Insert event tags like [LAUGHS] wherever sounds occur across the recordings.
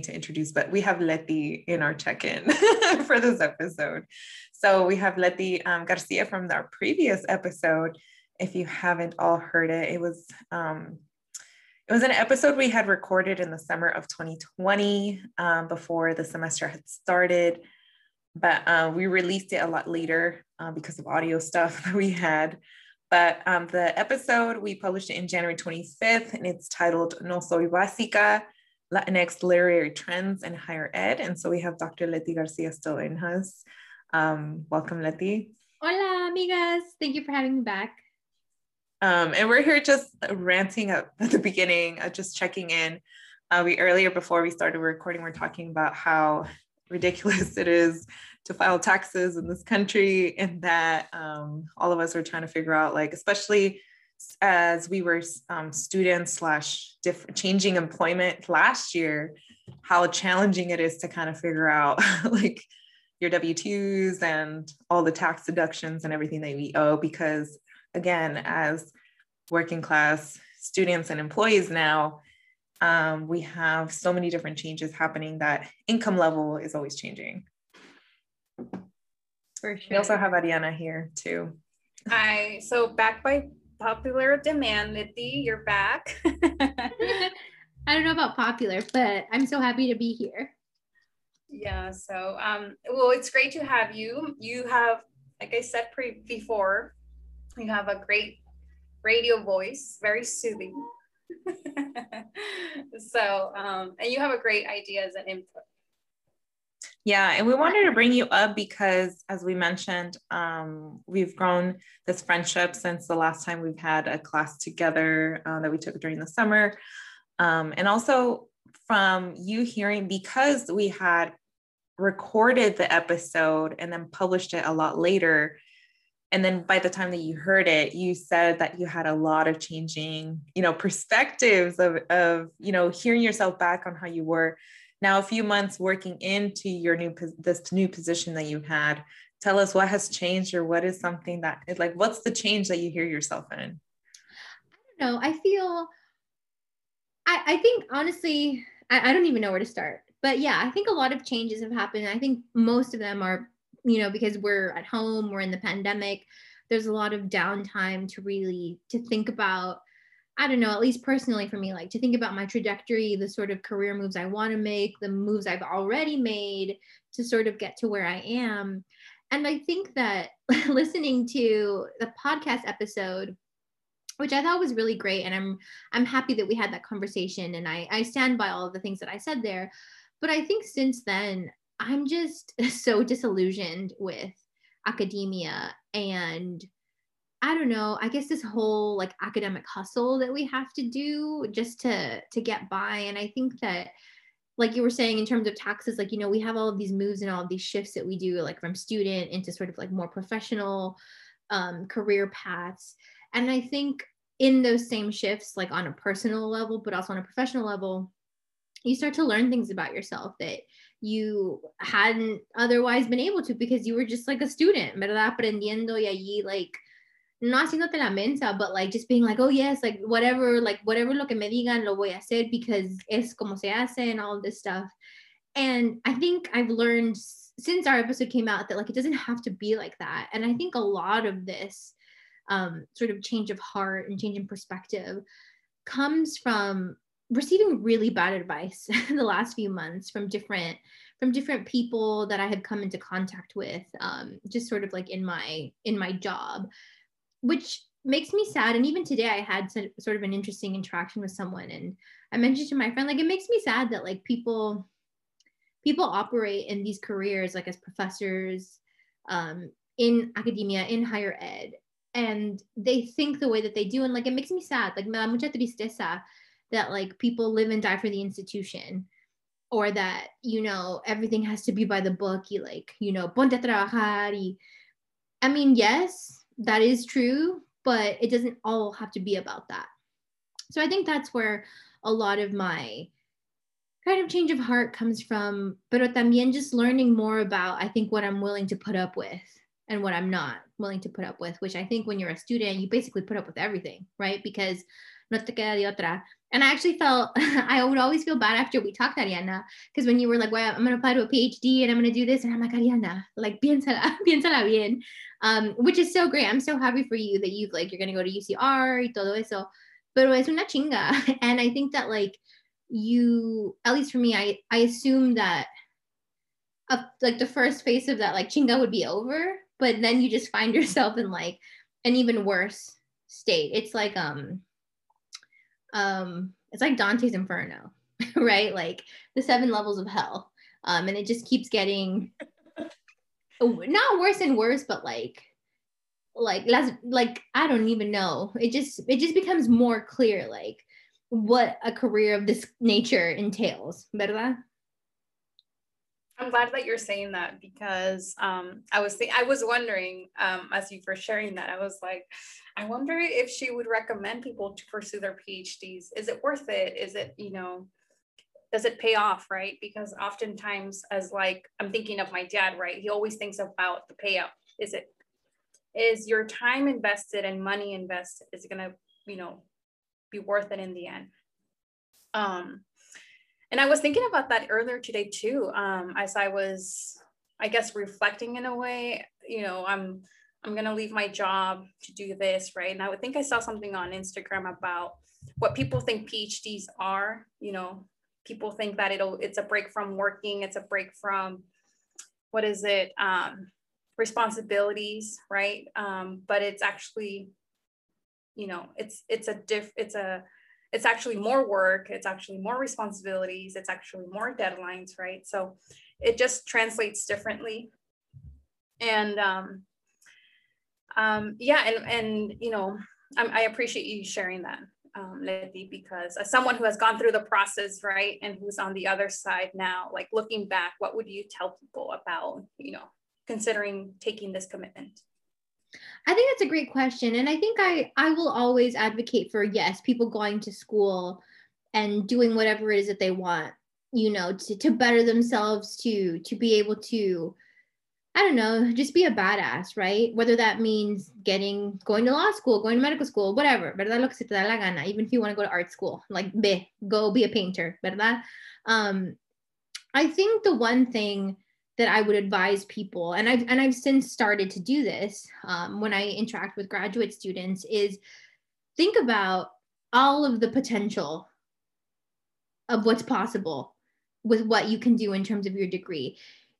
To introduce, but we have Leti in our check-in [LAUGHS] for this episode. So we have Leti um, Garcia from our previous episode. If you haven't all heard it, it was um, it was an episode we had recorded in the summer of 2020 um, before the semester had started, but uh, we released it a lot later uh, because of audio stuff [LAUGHS] that we had. But um, the episode we published it in January 25th, and it's titled No Soy Básica Latinx literary trends in higher ed. And so we have Dr. Leti Garcia still in us. Um, welcome, Leti. Hola, amigas. Thank you for having me back. Um, and we're here just ranting up at [LAUGHS] the beginning, uh, just checking in. Uh, we earlier before we started recording, we're talking about how [LAUGHS] ridiculous it is to file taxes in this country, and that um, all of us are trying to figure out, like, especially as we were um, students slash different changing employment last year how challenging it is to kind of figure out [LAUGHS] like your w2s and all the tax deductions and everything that we owe because again as working class students and employees now um, we have so many different changes happening that income level is always changing. For sure we also have ariana here too. Hi. So back by popular demand, Nithy. You're back. [LAUGHS] I don't know about popular, but I'm so happy to be here. Yeah, so um, well, it's great to have you. You have, like I said pre- before, you have a great radio voice, very soothing. [LAUGHS] so, um, and you have a great ideas and input. Yeah, and we wanted to bring you up because, as we mentioned, um, we've grown this friendship since the last time we've had a class together uh, that we took during the summer. Um, and also from you hearing, because we had recorded the episode and then published it a lot later. And then by the time that you heard it, you said that you had a lot of changing, you know, perspectives of, of you know, hearing yourself back on how you were now a few months working into your new this new position that you've had tell us what has changed or what is something that is like what's the change that you hear yourself in? I don't know. I feel i, I think honestly I, I don't even know where to start. But yeah i think a lot of changes have happened. I think most of them are you know because we're at home we're in the pandemic there's a lot of downtime to really to think about I don't know, at least personally for me, like to think about my trajectory, the sort of career moves I want to make, the moves I've already made to sort of get to where I am. And I think that [LAUGHS] listening to the podcast episode, which I thought was really great, and I'm I'm happy that we had that conversation, and I I stand by all the things that I said there. But I think since then, I'm just [LAUGHS] so disillusioned with academia and I don't know, I guess this whole like academic hustle that we have to do just to to get by and I think that like you were saying in terms of taxes like you know we have all of these moves and all of these shifts that we do like from student into sort of like more professional um, career paths and I think in those same shifts like on a personal level but also on a professional level you start to learn things about yourself that you hadn't otherwise been able to because you were just like a student, ¿verdad? Aprendiendo y allí like no haciéndote la mensa, but like just being like, oh yes, like whatever, like whatever lo que me digan, lo voy a hacer because es como se hace and all this stuff. And I think I've learned since our episode came out that like it doesn't have to be like that. And I think a lot of this um, sort of change of heart and change in perspective comes from receiving really bad advice [LAUGHS] in the last few months from different from different people that I have come into contact with, um, just sort of like in my in my job which makes me sad. And even today, I had sort of an interesting interaction with someone, and I mentioned to my friend, like, it makes me sad that like people people operate in these careers like as professors um, in academia in higher ed and they think the way that they do and like it makes me sad like me mucha tristeza that like people live and die for the institution or that you know everything has to be by the book you like you know ponte a trabajar y i mean yes that is true but it doesn't all have to be about that. So i think that's where a lot of my kind of change of heart comes from pero también just learning more about i think what i'm willing to put up with and what i'm not willing to put up with which i think when you're a student you basically put up with everything right? Because no te queda de otra and I actually felt [LAUGHS] I would always feel bad after we talked, Ariana, because when you were like, well, I'm gonna apply to a PhD and I'm gonna do this, and I'm like, Ariana, like piénsala, [LAUGHS] piénsala bien. Um, which is so great. I'm so happy for you that you've like you're gonna go to UCR y todo eso. Pero es una chinga. [LAUGHS] And I think that like you, at least for me, I I assume that like the first phase of that like chinga would be over, but then you just find yourself in like an even worse state. It's like um um it's like dante's inferno [LAUGHS] right? Like the seven levels of hell. Um and it just keeps getting not worse and worse but like like las like i don't even know. It just it just becomes more clear like what a career of this nature entails verdad I'm glad that you're saying that because um, I was th- I was wondering um, as you were sharing that I was like, I wonder if she would recommend people to pursue their PhDs. Is it worth it? Is it you know, does it pay off? Right? Because oftentimes, as like I'm thinking of my dad, right? He always thinks about the payout. Is it is your time invested and money invested is it gonna you know be worth it in the end? Um, and I was thinking about that earlier today too. Um, as I was, I guess, reflecting in a way, you know, I'm I'm gonna leave my job to do this, right? And I would think I saw something on Instagram about what people think PhDs are. You know, people think that it'll it's a break from working, it's a break from what is it? Um, responsibilities, right? Um, but it's actually, you know, it's it's a diff it's a it's actually more work, it's actually more responsibilities, it's actually more deadlines, right? So it just translates differently. And um, um, yeah, and, and you know, I, I appreciate you sharing that, um, Leti, because as someone who has gone through the process, right, and who's on the other side now, like looking back, what would you tell people about, you know, considering taking this commitment? I think that's a great question. And I think I, I will always advocate for, yes, people going to school and doing whatever it is that they want, you know, to, to better themselves, to, to be able to, I don't know, just be a badass, right? Whether that means getting, going to law school, going to medical school, whatever, ¿verdad? Lo que se te da la gana, even if you want to go to art school, like, be, go be a painter, ¿verdad? Um, I think the one thing that I would advise people, and I've and I've since started to do this um, when I interact with graduate students, is think about all of the potential of what's possible with what you can do in terms of your degree.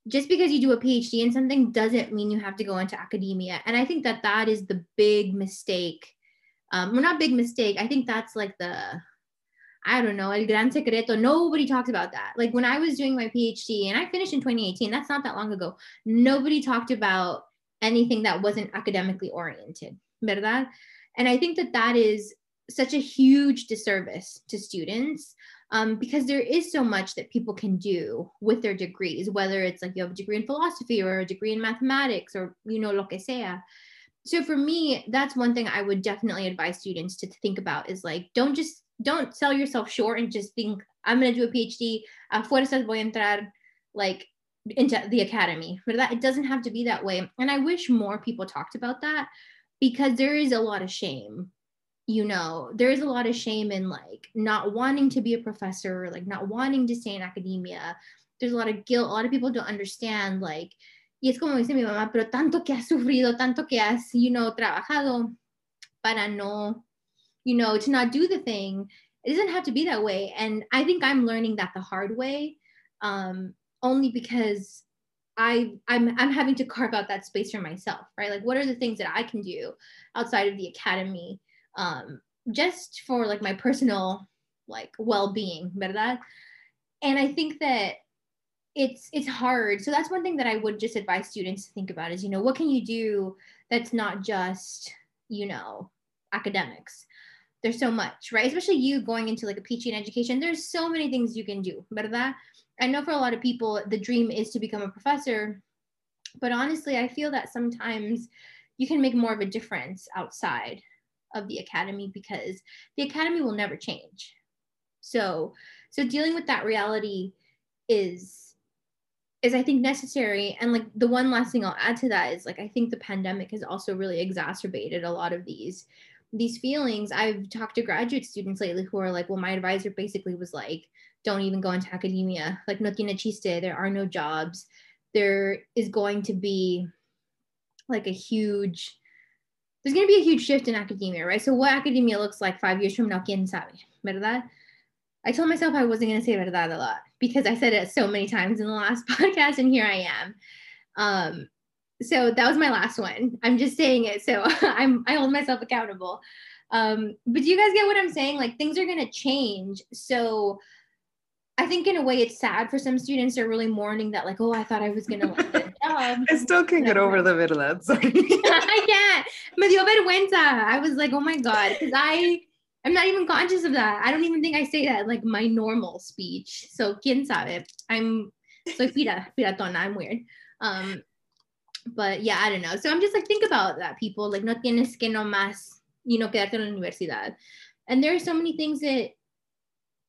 Just because you do a PhD in something doesn't mean you have to go into academia, and I think that that is the big mistake. Um, well, not big mistake. I think that's like the I don't know, El Gran Secreto. Nobody talks about that. Like when I was doing my PhD and I finished in 2018, that's not that long ago. Nobody talked about anything that wasn't academically oriented, ¿verdad? And I think that that is such a huge disservice to students um, because there is so much that people can do with their degrees, whether it's like you have a degree in philosophy or a degree in mathematics or, you know, lo que sea so for me that's one thing i would definitely advise students to think about is like don't just don't sell yourself short and just think I'm going to do a PhD. A fuerzas voy a entrar like into the academy. But that it doesn't have to be that way. And I wish more people talked about that because there is a lot of shame. You know, there is a lot of shame in like not wanting to be a professor, like not wanting to stay in academia. There's a lot of guilt. A lot of people don't understand like y es como dice mi mamá, pero tanto que has sufrido, tanto que has, you know, trabajado para no you know, to not do the thing. It doesn't have to be that way. And I think I'm learning that the hard way, um, only because I I'm I'm having to carve out that space for myself, right? Like what are the things that I can do outside of the academy um, just for like my personal like well-being? And I think that it's it's hard. So that's one thing that I would just advise students to think about is, you know, what can you do that's not just, you know, academics there's so much, right? Especially you going into like a PhD in education, there's so many things you can do, ¿verdad? I know for a lot of people, the dream is to become a professor, but honestly, I feel that sometimes you can make more of a difference outside of the academy because the academy will never change. So, so dealing with that reality is is I think necessary. And like the one last thing I'll add to that is like I think the pandemic has also really exacerbated a lot of these these feelings. I've talked to graduate students lately who are like, well, my advisor basically was like, don't even go into academia. Like no tiene chiste, there are no jobs. There is going to be like a huge there's going to be a huge shift in academia, right? So what academia looks like five years from now, quién sabe, ¿verdad? I told myself I wasn't going to say verdad a lot because I said it so many times in the last [LAUGHS] podcast, and here I am. Um, so that was my last one. I'm just saying it, so [LAUGHS] I'm I hold myself accountable. Um, but do you guys get what I'm saying? Like things are going to change, so I think in a way it's sad for some students. They're really mourning that, like, oh, I thought I was gonna like the [LAUGHS] job. I still can't get over the middle. [LAUGHS] I can't. Me dio vergüenza. I was like, oh my god, because I I'm not even conscious of that. I don't even think I say that like my normal speech. So quién sabe. I'm soy pira, piratona. I'm weird. Um, but yeah, I don't know. So I'm just like think about that, people. Like no tienes que nomás, you know, quedarte en la universidad. And there are so many things that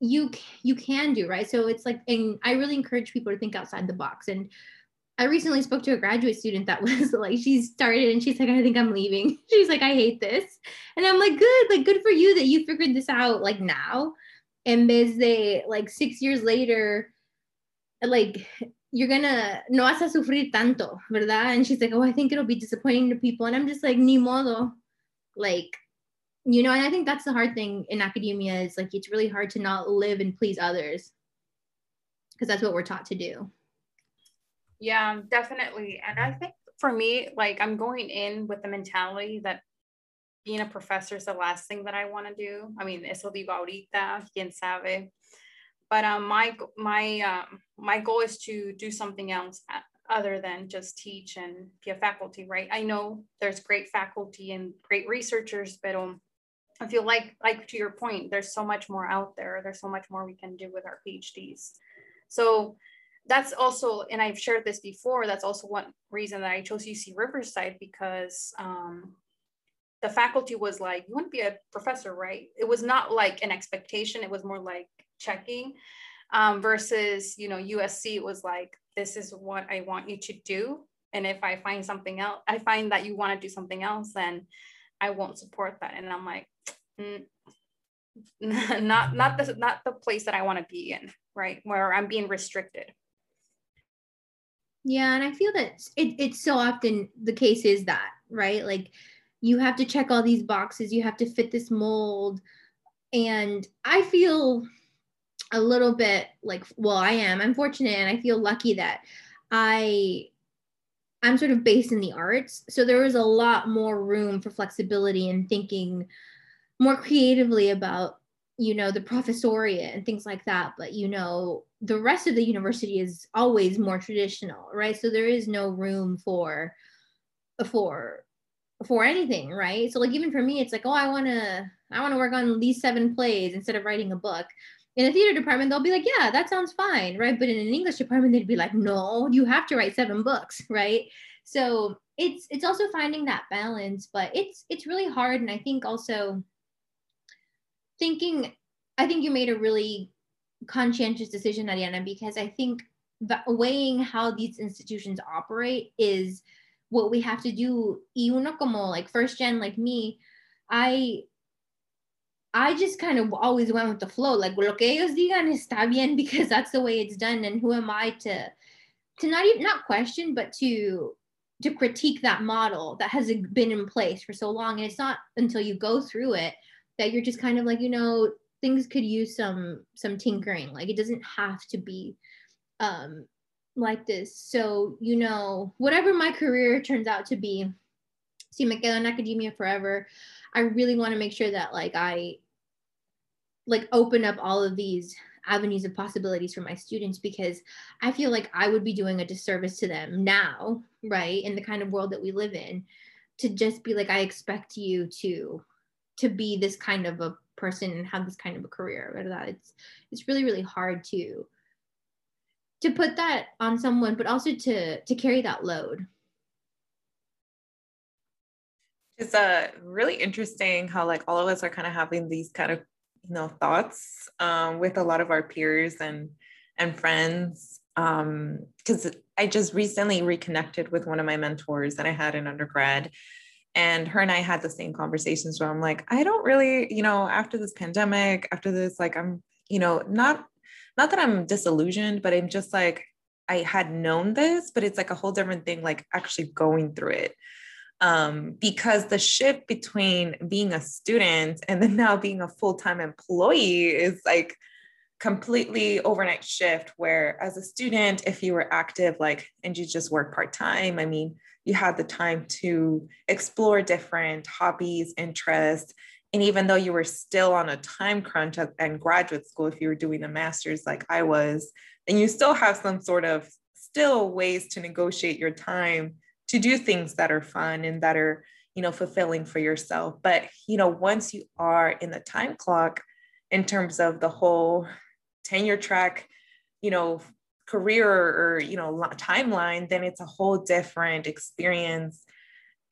you you can do right so it's like and i really encourage people to think outside the box and i recently spoke to a graduate student that [LAUGHS] was like she started and she's like i think i'm leaving [LAUGHS] she's like i hate this and i'm like good like good for you that you figured this out like now and vez de like six years later like you're gonna no vas a sufrir tanto verdad? And she's like oh i think it'll be disappointing to people. And i'm just like ni modo. Like you know and i think that's the hard thing in academia is like it's really hard to not live and please others. Because that's what we're taught to do. Yeah definitely. And i think for me like i'm going in with the mentality that being a professor is the last thing that i want to do. I mean eso digo ahorita quién sabe but um my my um my goal is to do something else other than just teach and be a faculty right i know there's great faculty and great researchers but um I feel like, like to your point, there's so much more out there. There's so much more we can do with our PhDs. So that's also, and I've shared this before, that's also one reason that I chose UC Riverside because um, the faculty was like, you want to be a professor, right? It was not like an expectation. It was more like checking um, versus, you know, USC was like, this is what I want you to do. And if I find something else, I find that you want to do something else, then I won't support that. And I'm like, mm, [LAUGHS] not not the not the place that I want to be in, right? Where I'm being restricted. Yeah, and I feel that it, it's so often the case is that, right? Like you have to check all these boxes, you have to fit this mold. And I feel a little bit like, well, I am. I'm fortunate and I feel lucky that I I'm sort of based in the arts. So there was a lot more room for flexibility and thinking more creatively about, you know, the professoriate and things like that. But, you know, the rest of the university is always more traditional, right? So there is no room for, for, for anything, right? So like even for me, it's like, oh, I want to, I want to work on these seven plays instead of writing a book in a theater department they'll be like yeah that sounds fine right? But in an english department they'd be like no you have to write seven books [LAUGHS] right? So it's it's also finding that balance but it's it's really hard and i think also thinking i think you made a really conscientious decision ariana because i think weighing how these institutions operate is what we have to do y uno como like first gen like me i I just kind of always went with the flow. Like lo que ellos digan está bien [LAUGHS] because that's the way it's done. And who am I to to not even not question, but to to critique that model that has been in place for so long. And it's not until you go through it that you're just kind of like, you know, things could use some some tinkering. Like it doesn't have to be um like this. So, you know, whatever my career turns out to be, see, me quedo en academia forever, I really want to make sure that like I like open up all of these avenues of possibilities for my students because I feel like I would be doing a disservice to them now, right? In the kind of world that we live in, to just be like, I expect you to to be this kind of a person and have this kind of a career or that it's it's really really hard to to put that on someone but also to to carry that load it's uh really interesting how like all of us are kind of having these kind of you know thoughts um, with a lot of our peers and and friends um because i just recently reconnected with one of my mentors that i had in undergrad and her and i had the same conversations where i'm like i don't really you know after this pandemic after this like i'm you know not not that i'm disillusioned but i'm just like i had known this but it's like a whole different thing like actually going through it um, because the shift between being a student and then now being a full-time employee is like completely overnight shift where as a student if you were active like and you just work part-time i mean you had the time to explore different hobbies interests and even though you were still on a time crunch and graduate school if you were doing a master's like i was then you still have some sort of still ways to negotiate your time to do things that are fun and that are you know fulfilling for yourself. But you know once you are in the time clock in terms of the whole tenure track you know career or you know timeline then it's a whole different experience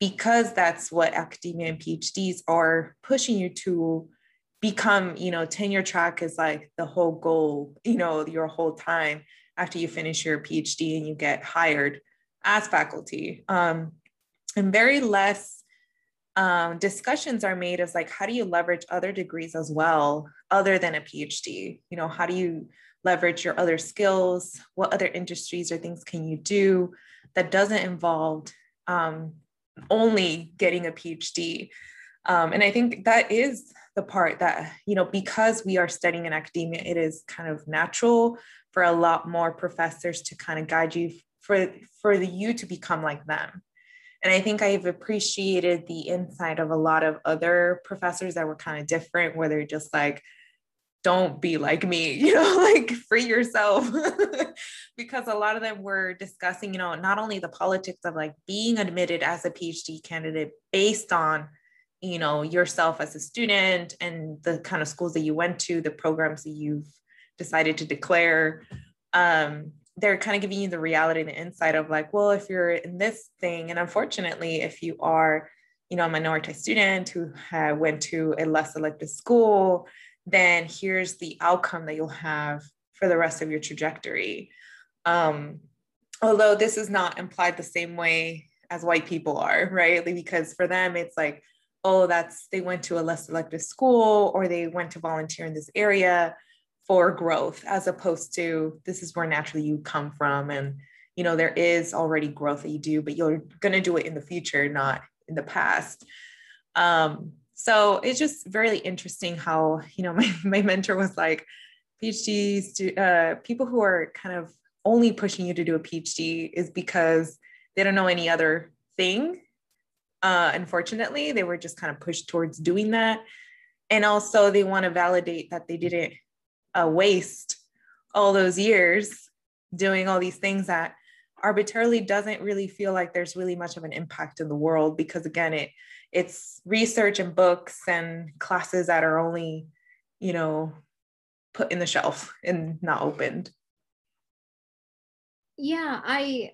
because that's what academia and phds are pushing you to become you know tenure track is like the whole goal you know your whole time after you finish your phd and you get hired as faculty um, and very less um, discussions are made as like how do you leverage other degrees as well other than a phd you know how do you leverage your other skills? What other industries or things can you do that doesn't involve um, only getting a phd um, and i think that is the part that you know because we are studying in academia it is kind of natural for a lot more professors to kind of guide you for for the you to become like them. And i think i've appreciated the insight of a lot of other professors that were kind of different where they're just like don't be like me [LAUGHS] you know like free yourself. [LAUGHS] Because a lot of them were discussing you know not only the politics of like being admitted as a phd candidate based on you know yourself as a student and the kind of schools that you went to the programs that you've decided to declare um, they're kind of giving you the reality and the insight of like, well, if you're in this thing, and unfortunately, if you are, you know, a minority student who went to a less selective school, then here's the outcome that you'll have for the rest of your trajectory. Um, although this is not implied the same way as white people are, right? Because for them, it's like, oh, that's they went to a less selective school or they went to volunteer in this area for growth as opposed to this is where naturally you come from. And you know there is already growth that you do but you're going to do it in the future not in the past. Um, so it's just very interesting how you know [LAUGHS] my, my mentor was like phds uh, people who are kind of only pushing you to do a phd is because they don't know any other thing. Uh, unfortunately they were just kind of pushed towards doing that. And also they want to validate that they didn't a waste all those years doing all these things that arbitrarily doesn't really feel like there's really much of an impact in the world because again it it's research and books and classes that are only you know put in the shelf and not opened. Yeah i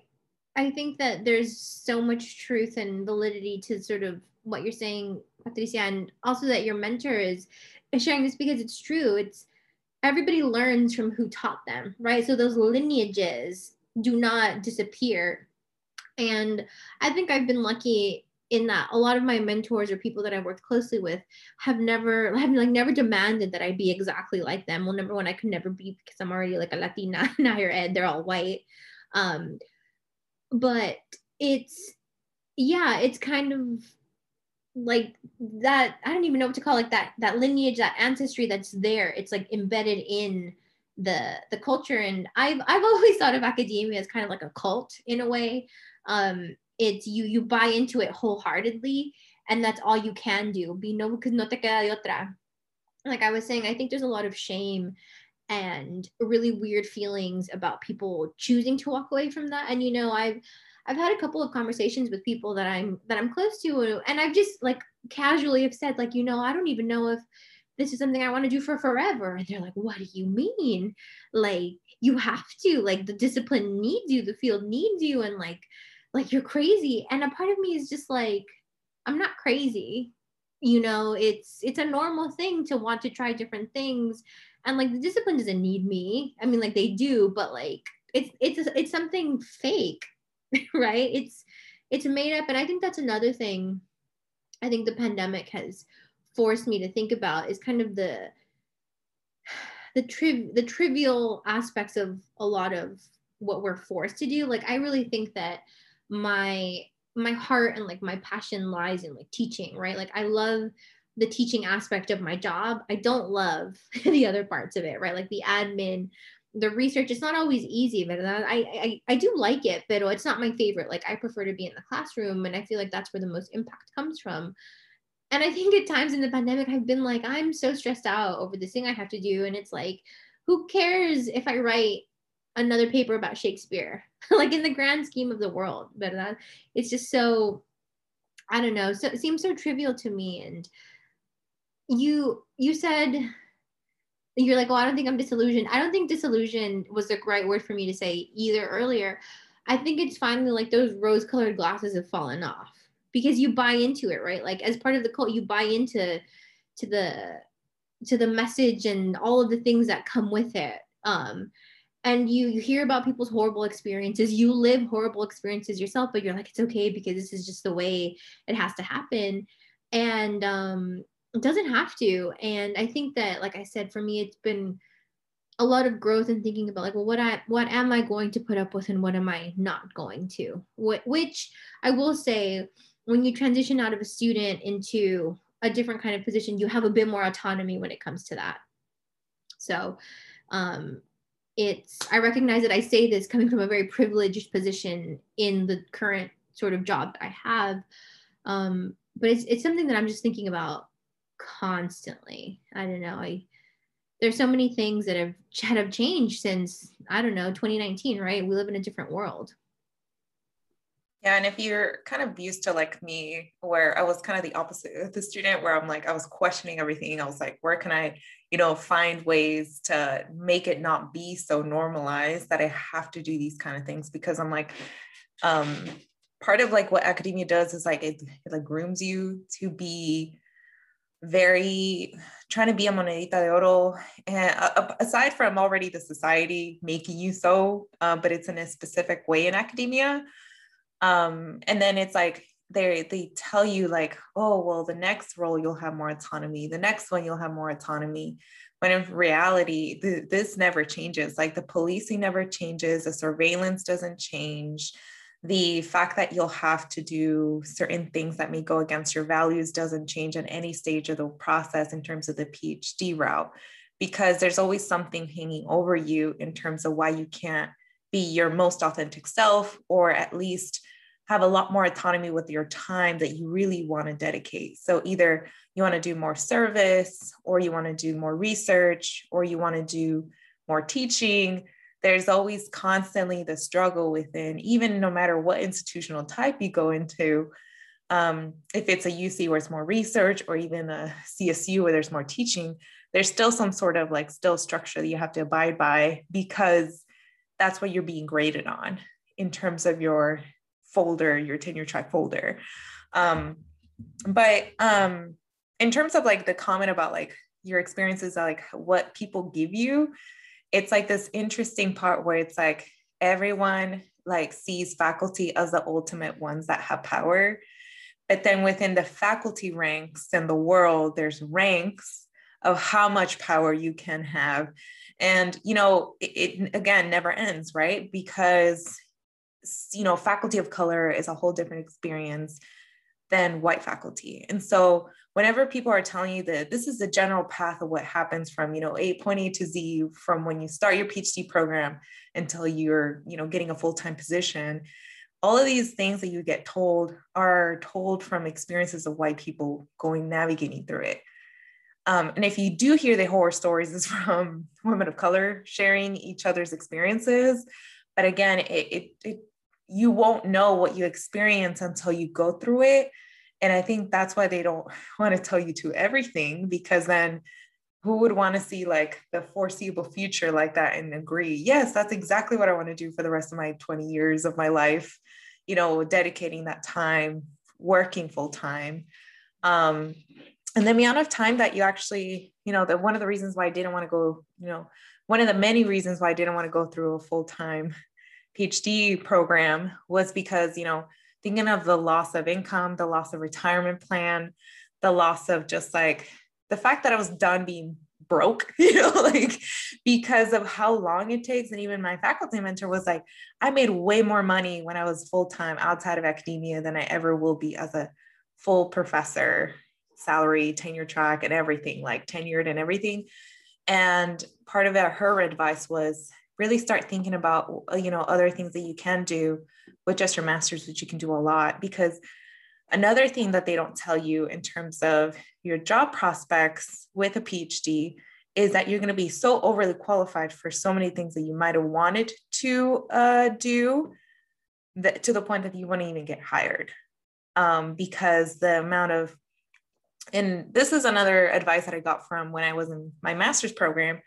i think that there's so much truth and validity to sort of what you're saying patricia and also that your mentor is sharing this because it's true. It's everybody learns from who taught them, right? So those lineages do not disappear. And I think I've been lucky in that a lot of my mentors or people that I've worked closely with have never have like never demanded that I be exactly like them. Well, number one, I could never be because I'm already like a Latina [LAUGHS] in higher ed. They're all white. Um, but it's yeah, it's kind of like that i don't even know what to call like that that lineage that ancestry that's there. It's like embedded in the the culture. And i've i've [LAUGHS] always thought of academia as kind of like a cult in a way. Um it's you you buy into it wholeheartedly and that's all you can do. Be no because no te queda de otra. Like i was saying i think there's a lot of shame and really weird feelings about people choosing to walk away from that. And you know i've I've had a couple of conversations with people that I'm that I'm close to, and I've just like casually have said like, you know, I don't even know if this is something I want to do for forever. And they're like, what do you mean? Like, you have to, like, the discipline needs you, the field needs you, and like, like you're crazy. And a part of me is just like, I'm not crazy. You know, it's it's a normal thing to want to try different things. And like the discipline doesn't need me. I mean, like they do, but like it's it's it's something fake, [LAUGHS] right? It's it's made up. And I think that's another thing I think the pandemic has forced me to think about is kind of the [SIGHS] the triv the trivial aspects of a lot of what we're forced to do like i really think that my my heart and like my passion lies in like teaching right like i love the teaching aspect of my job i don't love [LAUGHS] the other parts of it right like the admin the research it's not always easy but I, I i do like it but it's not my favorite like i prefer to be in the classroom and i feel like that's where the most impact comes from and I think at times in the pandemic, I've been like, I'm so stressed out over this thing I have to do. And it's like, who cares if I write another paper about Shakespeare? [LAUGHS] like in the grand scheme of the world. But that, it's just so, I don't know. So it seems so trivial to me. And you you said you're like, well, I don't think I'm disillusioned. I don't think disillusioned was the right word for me to say either earlier. I think it's finally like those rose colored glasses have fallen off because you buy into it, right? Like as part of the cult, you buy into to the to the message and all of the things that come with it. Um, and you you hear about people's horrible experiences. You live horrible experiences yourself, but you're like, it's okay because this is just the way it has to happen. And um, it doesn't have to. And I think that, like I said, for me, it's been a lot of growth and thinking about like well what i what am i going to put up with and what am i not going to what which i will say when you transition out of a student into a different kind of position, you have a bit more autonomy when it comes to that. So um, it's, I recognize that I say this coming from a very privileged position in the current sort of job that I have. Um, but it's, it's something that I'm just thinking about constantly. I don't know. I, there's so many things that have, [LAUGHS] have changed since, I don't know, 2019, right? We live in a different world. Yeah, and if you're kind of used to like me, where I was kind of the opposite of the student, where I'm like, I was questioning everything. I was like, where can I, you know, find ways to make it not be so normalized that I have to do these kind of things? Because I'm like, um, part of like what academia does is like it, it like grooms you to be very trying to be a monedita de oro. And uh, aside from already the society making you so uh, but it's in a specific way in academia. Um, and then it's like they they tell you like oh well the next role you'll have more autonomy. The next one you'll have more autonomy. When in reality th- this never changes. Like the policing never changes. The surveillance doesn't change the fact that you'll have to do certain things that may go against your values doesn't change at any stage of the process in terms of the phd route because there's always something hanging over you in terms of why you can't be your most authentic self or at least have a lot more autonomy with your time that you really want to dedicate. So either you want to do more service or you want to do more research or you want to do more teaching. There's always constantly the struggle within, even no matter what institutional type you go into. Um, if it's a UC where it's more research or even a CSU where there's more teaching, there's still some sort of like still structure that you have to abide by because that's what you're being graded on in terms of your folder, your tenure track folder. Um, but um, in terms of like the comment about like your experiences, like what people give you, it's like this interesting part where it's like everyone like sees faculty as the ultimate ones that have power. But then within the faculty ranks and the world, there's ranks of how much power you can have. And, you know, it, it again never ends, right? Because you know, faculty of color is a whole different experience than white faculty. And so whenever people are telling you that this is the general path of what happens from, you know, A point A to Z from when you start your PhD program until you're, you know, getting a full-time position, all of these things that you get told are told from experiences of white people going navigating through it. Um, and if you do hear the horror stories, [LAUGHS] it's from women of color sharing each other's experiences. But again, it, it, it you won't know what you experience until you go through it. And I think that's why they don't [LAUGHS] want to tell you to everything because then who would want to see like the foreseeable future like that and agree yes that's exactly what i want to do for the rest of my 20 years of my life you know dedicating that time working full time um, and the amount of time that you actually you know that one of the reasons why i didn't want to go you know one of the many reasons why i didn't want to go through a full-time phd program was because you know thinking of the loss of income the loss of retirement plan the loss of just like the fact that I was done being broke, [LAUGHS] you know, like because of how long it takes. And even my faculty mentor was like, I made way more money when I was full time outside of academia than I ever will be as a full professor, salary, tenure track, and everything, like tenured and everything. And part of that, her advice was really start thinking about, you know, other things that you can do with just your master's, which you can do a lot because Another thing that they don't tell you in terms of your job prospects with a PhD is that you're going to be so overly qualified for so many things that you might have wanted to uh, do that to the point that you won't even get hired um, because the amount of and this is another advice that I got from when I was in my master's program.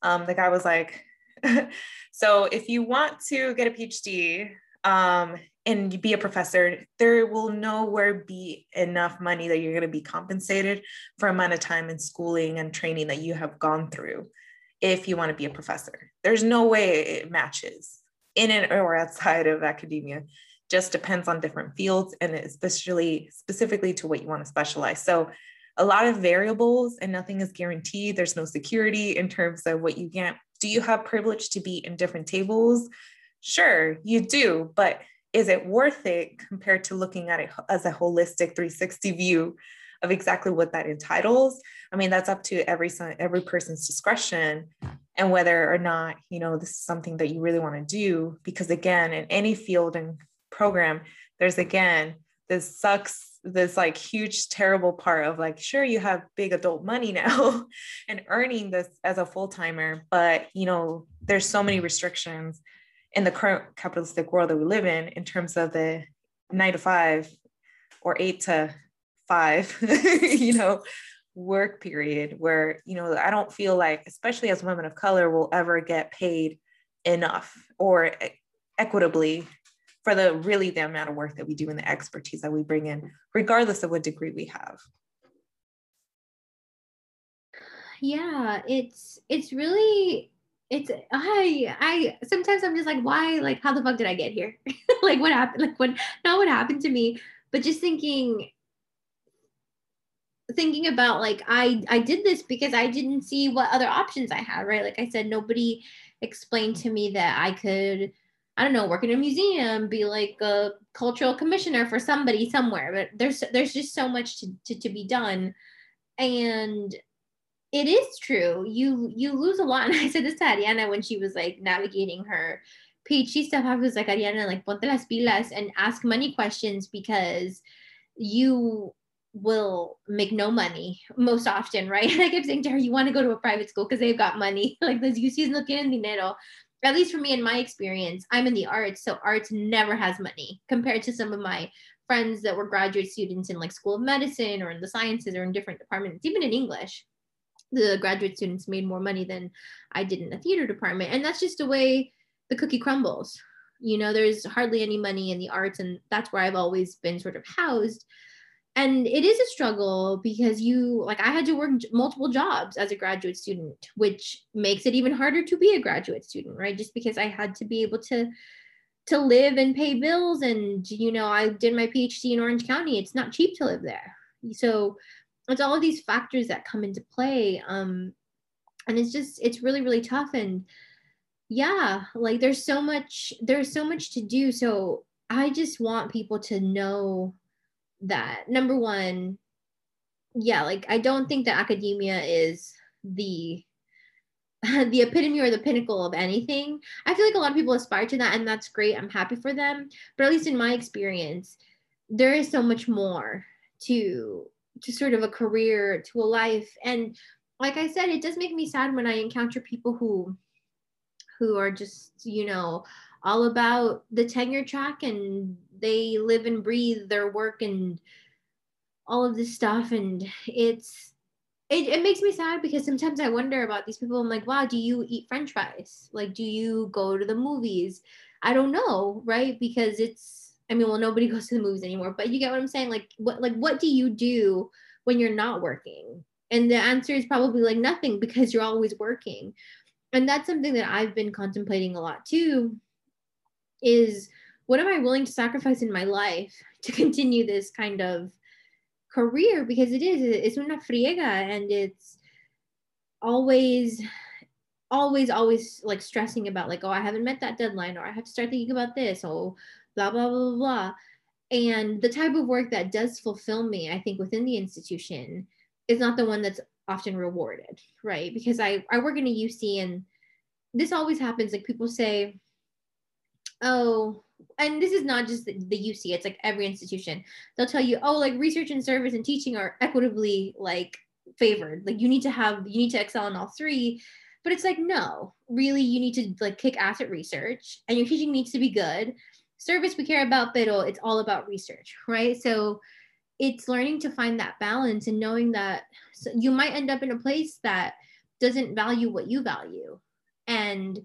Um, the guy was like, [LAUGHS] so if you want to get a PhD, um, and be a professor, there will nowhere be enough money that you're going to be compensated for amount of time and schooling and training that you have gone through if you want to be a professor. There's no way it matches in and or outside of academia. Just depends on different fields and especially specifically to what you want to specialize. So a lot of variables and nothing is guaranteed. There's no security in terms of what you get. Do you have privilege to be in different tables? Sure, you do, but is it worth it compared to looking at it as a holistic 360 view of exactly what that entitles i mean that's up to every every person's discretion and whether or not you know this is something that you really want to do because again in any field and program there's again this sucks this like huge terrible part of like sure you have big adult money now [LAUGHS] and earning this as a full-timer but you know there's so many restrictions in the current capitalistic world that we live in, in terms of the nine to five or eight to five, [LAUGHS] you know, work period where, you know, I don't feel like, especially as women of color, will ever get paid enough or eh, equitably for the really the amount of work that we do and the expertise that we bring in, regardless of what degree we have. Yeah, it's it's really it's I I sometimes I'm just like, why? Like, how the fuck did I get here? [LAUGHS] like, what happened? Like, what? Not what happened to me, but just thinking, thinking about like I I did this because I didn't see what other options I had. Right? Like I said, nobody explained to me that I could. I don't know, work in a museum, be like a cultural commissioner for somebody somewhere. But there's there's just so much to, to, to be done. And it is true. You you lose a lot. [LAUGHS] And I said this to Ariana when she was like navigating her PhD stuff. I was like, Ariana, like ponte las pilas and ask money questions because you will make no money most often, right? [LAUGHS] And I kept saying to her, you want to go to a private school because they've got money. [LAUGHS] like those UCs no tienen dinero. At least for me, in my experience, I'm in the arts, so arts never has money compared to some of my friends that were graduate students in like School of Medicine or in the sciences or in different departments, even in English the graduate students made more money than I did in the theater department. And that's just the way the cookie crumbles. You know, there's hardly any money in the arts, and that's where I've always been sort of housed. And it is a struggle because you, like, I had to work multiple jobs as a graduate student, which makes it even harder to be a graduate student, right? Just because I had to be able to to live and pay bills and you know i did my phd in orange county. It's not cheap to live there. So it's all of these factors that come into play um and it's just it's really really tough. And yeah like there's so much there's so much to do. So i just want people to know that. Number one yeah like i don't think that academia is the [LAUGHS] the epitome or the pinnacle of anything. I feel like a lot of people aspire to that and that's great. I'm happy for them. But at least in my experience there is so much more to to sort of a career to a life. And like i said it does make me sad when i encounter people who who are just you know all about the tenure track and they live and breathe their work and all of this stuff and it's it, it makes me sad because sometimes I wonder about these people. I'm like, wow, do you eat French fries? Like, do you go to the movies? I don't know, right? Because it's, I mean, well, nobody [LAUGHS] goes to the movies anymore, but you get what I'm saying? Like, what, like, what do you do when you're not working? And the answer is probably like nothing because you're always working. And that's something that I've been contemplating a lot too. Is what am I willing to sacrifice in my life to continue this kind of career? Because it is it's una friega and it's always always always like stressing about like oh i haven't met that deadline or i have to start thinking about this oh blah blah blah blah and the type of work that does fulfill me i think within the institution is not the one that's often rewarded right? Because i i work in a uc and this always happens. Like people say oh and this is not just the, the UC, it's like every institution. They'll tell you, oh, like research and service and teaching are equitably like favored. Like you need to have, you need to excel in all three. But it's like, no, really, you need to like kick ass at research and your teaching needs to be good. Service we care about, but it's all about research, right? So it's learning to find that balance and knowing that you might end up in a place that doesn't value what you value. And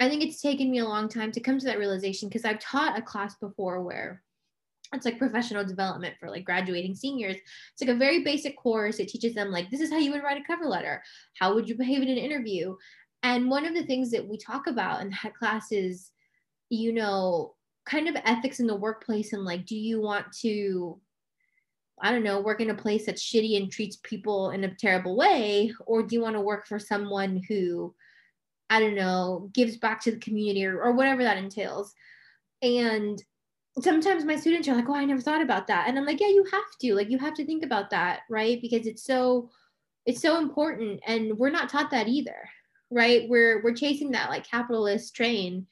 I think it's taken me a long time to come to that realization because I've taught a class before where it's like professional development for like graduating seniors. It's like a very basic course. It teaches them like this is how you would write a cover letter. How would you behave in an interview? And one of the things that we talk about in that class is, you know, kind of ethics in the workplace and like, do you want to, I don't know, work in a place that's shitty and treats people in a terrible way, or do you want to work for someone who I don't know, gives back to the community or, or whatever that entails. And sometimes my students are like, oh, I never thought about that. And I'm like, yeah, you have to. Like, you have to think about that, right? Because it's so, it's so important. And we're not taught that either, right? We're we're chasing that like capitalist train.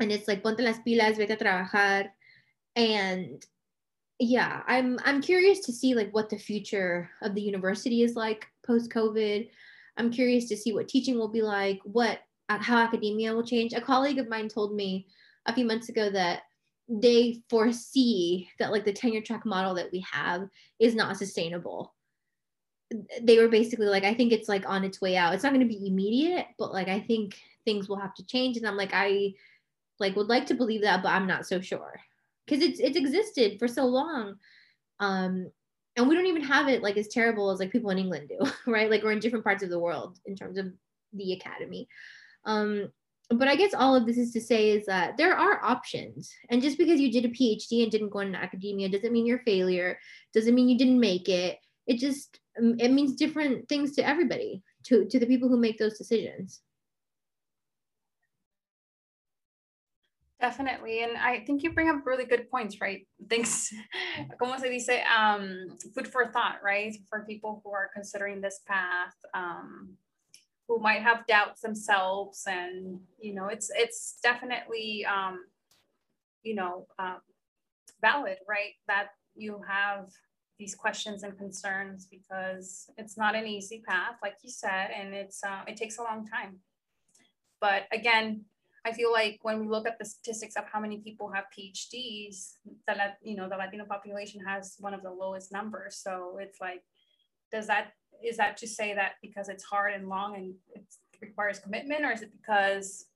And it's like ponte las pilas, vete a trabajar. And yeah, I'm I'm curious to see like what the future of the university is like post COVID. I'm curious to see what teaching will be like, what uh, how academia will change. A colleague of mine told me a few months ago that they foresee that like the tenure track model that we have is not sustainable. They were basically like, I think it's like on its way out. It's not going to be immediate, but like I think things will have to change. And I'm like, I like would like to believe that, but I'm not so sure because it's it's existed for so long. Um, and we don't even have it like as terrible as like people in England do, [LAUGHS] right? Like we're in different parts of the world in terms of the academy. Um, but I guess all of this is to say is that there are options. And just because you did a PhD and didn't go into academia doesn't mean you're a failure, doesn't mean you didn't make it. It just um, it means different things to everybody, to, to the people who make those decisions. Definitely. And I think you bring up really good points, right? [LAUGHS] Things, como se dice, um, food for thought, right? For people who are considering this path, um, who might have doubts themselves. And, you know, it's, it's definitely, um, you know, um, valid, right? That you have these questions and concerns because it's not an easy path, like you said, and it's, uh, it takes a long time. But again, I feel like when we look at the statistics of how many people have PhDs, that you know the Latino population has one of the lowest numbers. So it's like, does that is that to say that because it's hard and long and it requires commitment, or is it because,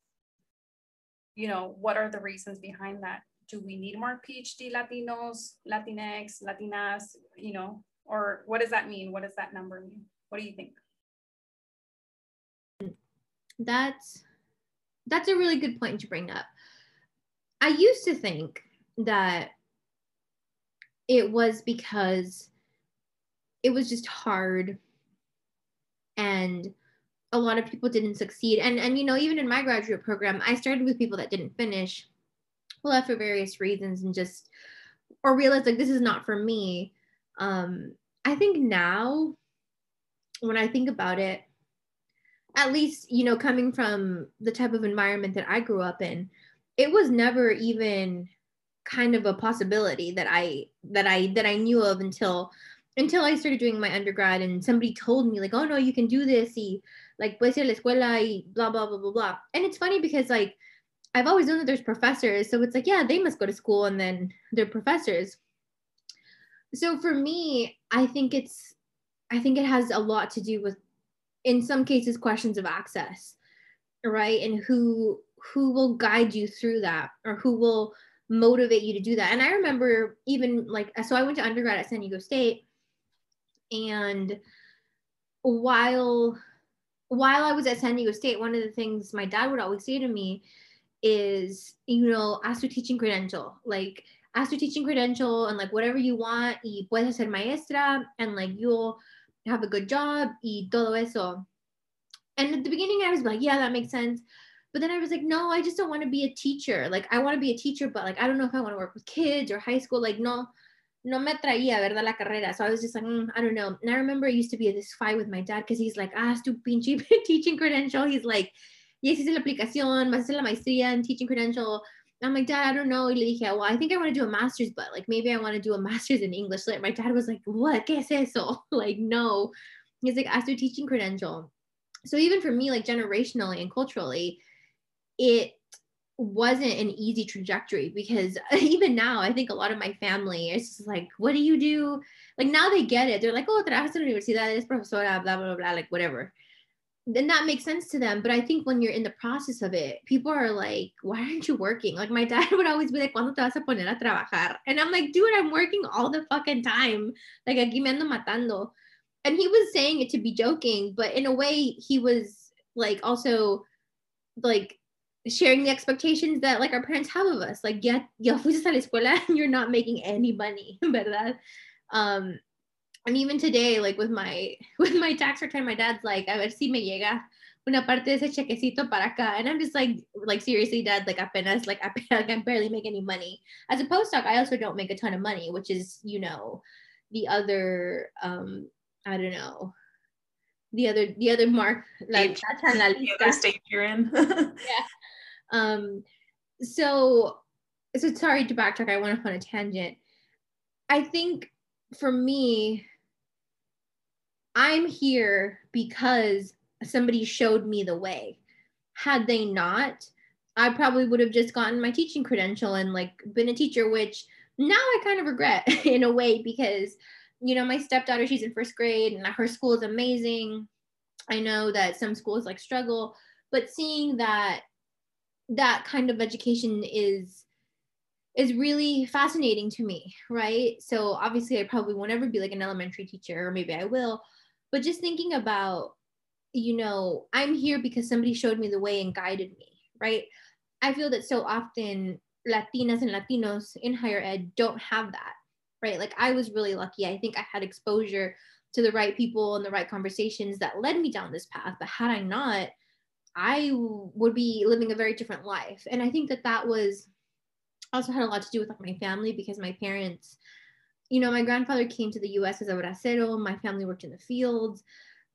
you know, what are the reasons behind that? Do we need more PhD Latinos, Latinx, Latinas, you know, or what does that mean? What does that number mean? What do you think? That's that's a really good point to bring up. I used to think that it was because it was just hard and a lot of people didn't succeed and and you know even in my graduate program i started with people that didn't finish left for various reasons and just or realized like this is not for me um i think now when i think about it at least you know coming from the type of environment that i grew up in it was never even kind of a possibility that i that i that i knew of until until i started doing my undergrad and somebody told me like oh no you can do this y like puedes ir a la escuela y blah blah blah blah blah. And it's funny because like i've always known that there's professors so it's like yeah they must go to school and then they're professors. So for me i think it's I think it has a lot to do with, in some cases, questions of access, right? And who who will guide you through that, or who will motivate you to do that. And I remember even like so I went to undergrad at San Diego State, and while while I was at San Diego State, one of the things my dad would always say to me is, you know, ask your teaching credential. Like, ask your teaching credential and like whatever you want, y puedes ser maestra, and like you'll have a good job, y todo eso. And at the beginning, I was like, yeah, that makes sense. But then I was like, no, I just don't want to be a teacher. Like, I want to be a teacher, but like, I don't know if I want to work with kids or high school. Like, no, no me traía, ¿verdad? La carrera. So I was just like, mm, I don't know. And I remember I used to be this fight with my dad because he's like, ah, tu pinche [LAUGHS] teaching credential. He's like, yes, es la aplicación, vas a hacer la maestría en teaching credential. I'm like, Dad, I don't know. Le dije, well, I think I want to do a master's, but like maybe I want to do a master's in English. Like my dad was like, what? ¿Qué es eso? [LAUGHS] like, no. He's like, ask your teaching credential. So even for me, like generationally and culturally, it wasn't an easy trajectory because [LAUGHS] even now I think a lot of my family is just like, what do you do? Like now they get it. They're like, oh, trabajas en la universidad, es profesora, blah, blah, blah, like whatever. Then that makes sense to them. But I think when you're in the process of it, people are like, why aren't you working? Like my [LAUGHS] dad would always be like, ¿cuándo te vas a poner a trabajar? And I'm like, dude, I'm working all the fucking time. Like aquí me ando matando. And he was saying it to be joking, but in a way he was like also like sharing the expectations that like our parents have of us. Like, ya, ya fuiste a la escuela [LAUGHS] and you're not making any money, [LAUGHS] ¿verdad? Um, and even today, like with my [LAUGHS] with my tax return, my dad's like, a ver si me llega una parte de ese chequecito para acá. And I'm just like, like seriously, dad, like apenas, like [LAUGHS] I, can barely make any money. As a postdoc, I also don't make a ton of money, which is, you know, the other, um, I don't know, the other, the other mark, like that's [LAUGHS] the other stage you're in. yeah. Um, so, so sorry to backtrack. I went off on a tangent. I think for me, I'm here because somebody showed me the way. Had they not, I probably would have just gotten my teaching credential and like been a teacher, which now I kind of regret [LAUGHS] in a way because, you know, my stepdaughter, she's in first grade and her school is amazing. I know that some schools like struggle, but seeing that that kind of education is is really fascinating to me, right? So obviously I probably won't ever be like an elementary teacher or maybe I will, but just thinking about you know, I'm here because somebody showed me the way and guided me, right? I feel that so often Latinas and Latinos in higher ed don't have that, right? Like I was really lucky. I think I had exposure to the right people and the right conversations that led me down this path. But had I not, I would be living a very different life. And I think that that was also had a lot to do with like my family because my parents, you know, my grandfather came to the U.S. as a bracero. My family worked in the fields.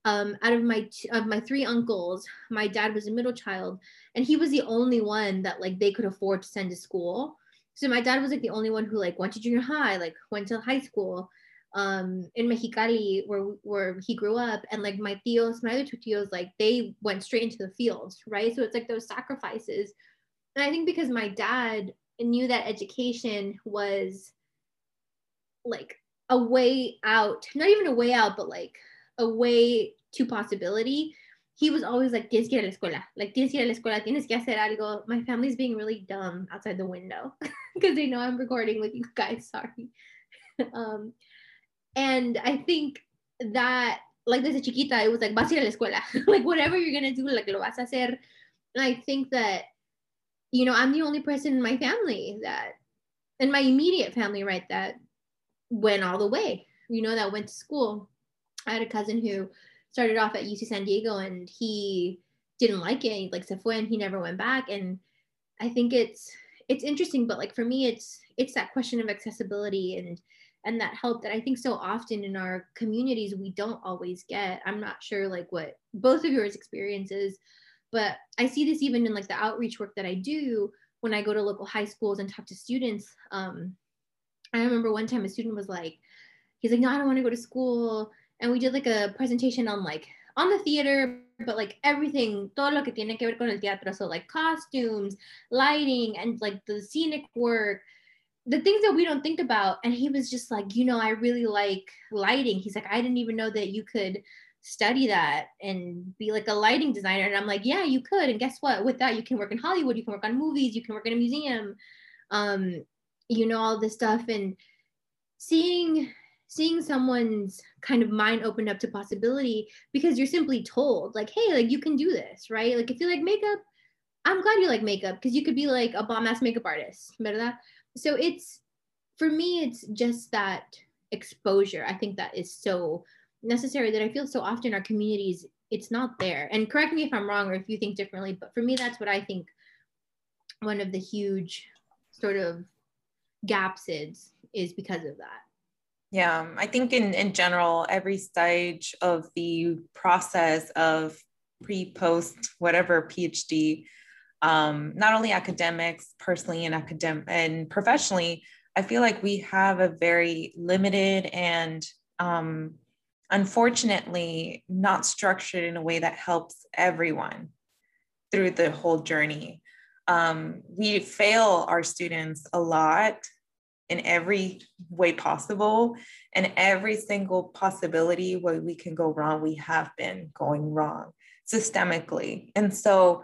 Um, out of my of my three uncles, my dad was a middle child, and he was the only one that like they could afford to send to school. So my dad was like the only one who like went to junior high, like went to high school um in Mexicali where where he grew up and like my tios my other two tios like they went straight into the fields right so it's like those sacrifices and I think because my dad knew that education was like a way out not even a way out but like a way to possibility. He was always like tienes que ir a la escuela. Like tienes que ir a la escuela. Tienes que hacer algo. My family's being really dumb outside the window [LAUGHS] because they know I'm recording with you guys [LAUGHS] sorry. Um and I think that, like desde chiquita, it was like, vas a ir a la escuela. [LAUGHS] like, whatever you're going to do, like, lo vas a hacer. And I think that, you know, I'm the only person in my family that, in my immediate family, right, that went all the way, you know, that went to school. I had a cousin who started off at UC San Diego and he didn't like it. Like, se fue and he never went back. And I think it's, it's interesting, but like for me, it's, it's that question of accessibility and, and that help that I think so often in our communities we don't always get. I'm not sure like what both of yours experiences, but I see this even in like the outreach work that I do when I go to local high schools and talk to students. Um, I remember one time a student was like, he's like, no, I don't want to go to school. And we did like a presentation on like on the theater, but like everything, todo lo que tiene que ver con el teatro. So like costumes, lighting, and like the scenic work the things that we don't think about. And he was just like you know i really like lighting. He's like i didn't even know that you could study that and be like a lighting designer. And i'm like yeah you could. And guess what? With that you can work in hollywood you can work on movies you can work in a museum. Um you know all this stuff and seeing seeing someone's kind of mind opened up to possibility because you're simply told like hey like you can do this right? Like if you like makeup i'm glad you like makeup because you could be like a bomb ass makeup artist verdad so it's for me it's just that exposure i think that is so necessary that i feel so often our communities it's not there. And correct me if i'm wrong or if you think differently but for me that's what i think one of the huge sort of gaps is is because of that yeah i think in in general every stage of the process of pre post whatever phd um, not only academics, personally and academic and professionally, I feel like we have a very limited and um, unfortunately not structured in a way that helps everyone through the whole journey. Um, we fail our students a lot in every way possible. And every single possibility where we can go wrong we have been going wrong systemically. And so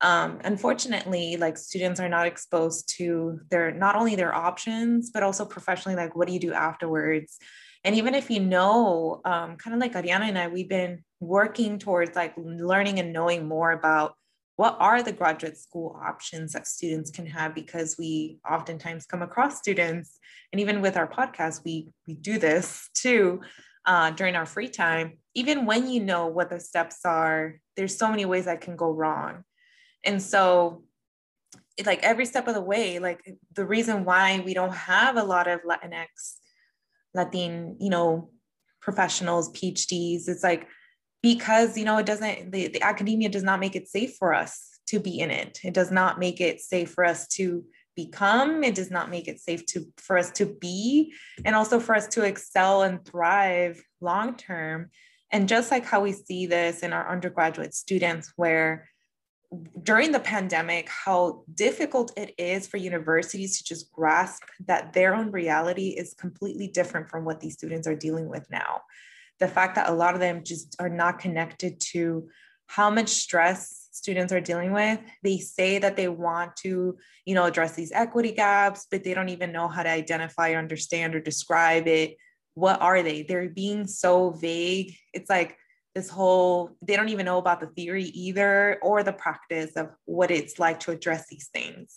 um, unfortunately like students are not exposed to their not only their options but also professionally like what do you do afterwards? And even if you know um, kind of like ariana and i we've been working towards like learning and knowing more about what are the graduate school options that students can have? Because we oftentimes come across students and even with our podcast we we do this too uh, during our free time. Even when you know what the steps are there's so many ways that can go wrong. And so like every step of the way like the reason why we don't have a lot of latinx latin you know professionals phds it's like because you know it doesn't the, the academia does not make it safe for us to be in it. It does not make it safe for us to become. It does not make it safe to for us to be and also for us to excel and thrive long term. And just like how we see this in our undergraduate students where during the pandemic how difficult it is for universities to just grasp that their own reality is completely different from what these students are dealing with now the fact that a lot of them just are not connected to how much stress students are dealing with. They say that they want to you know address these equity gaps but they don't even know how to identify or understand or describe it. What are they? They're being so vague. It's like this whole they don't even know about the theory either or the practice of what it's like to address these things.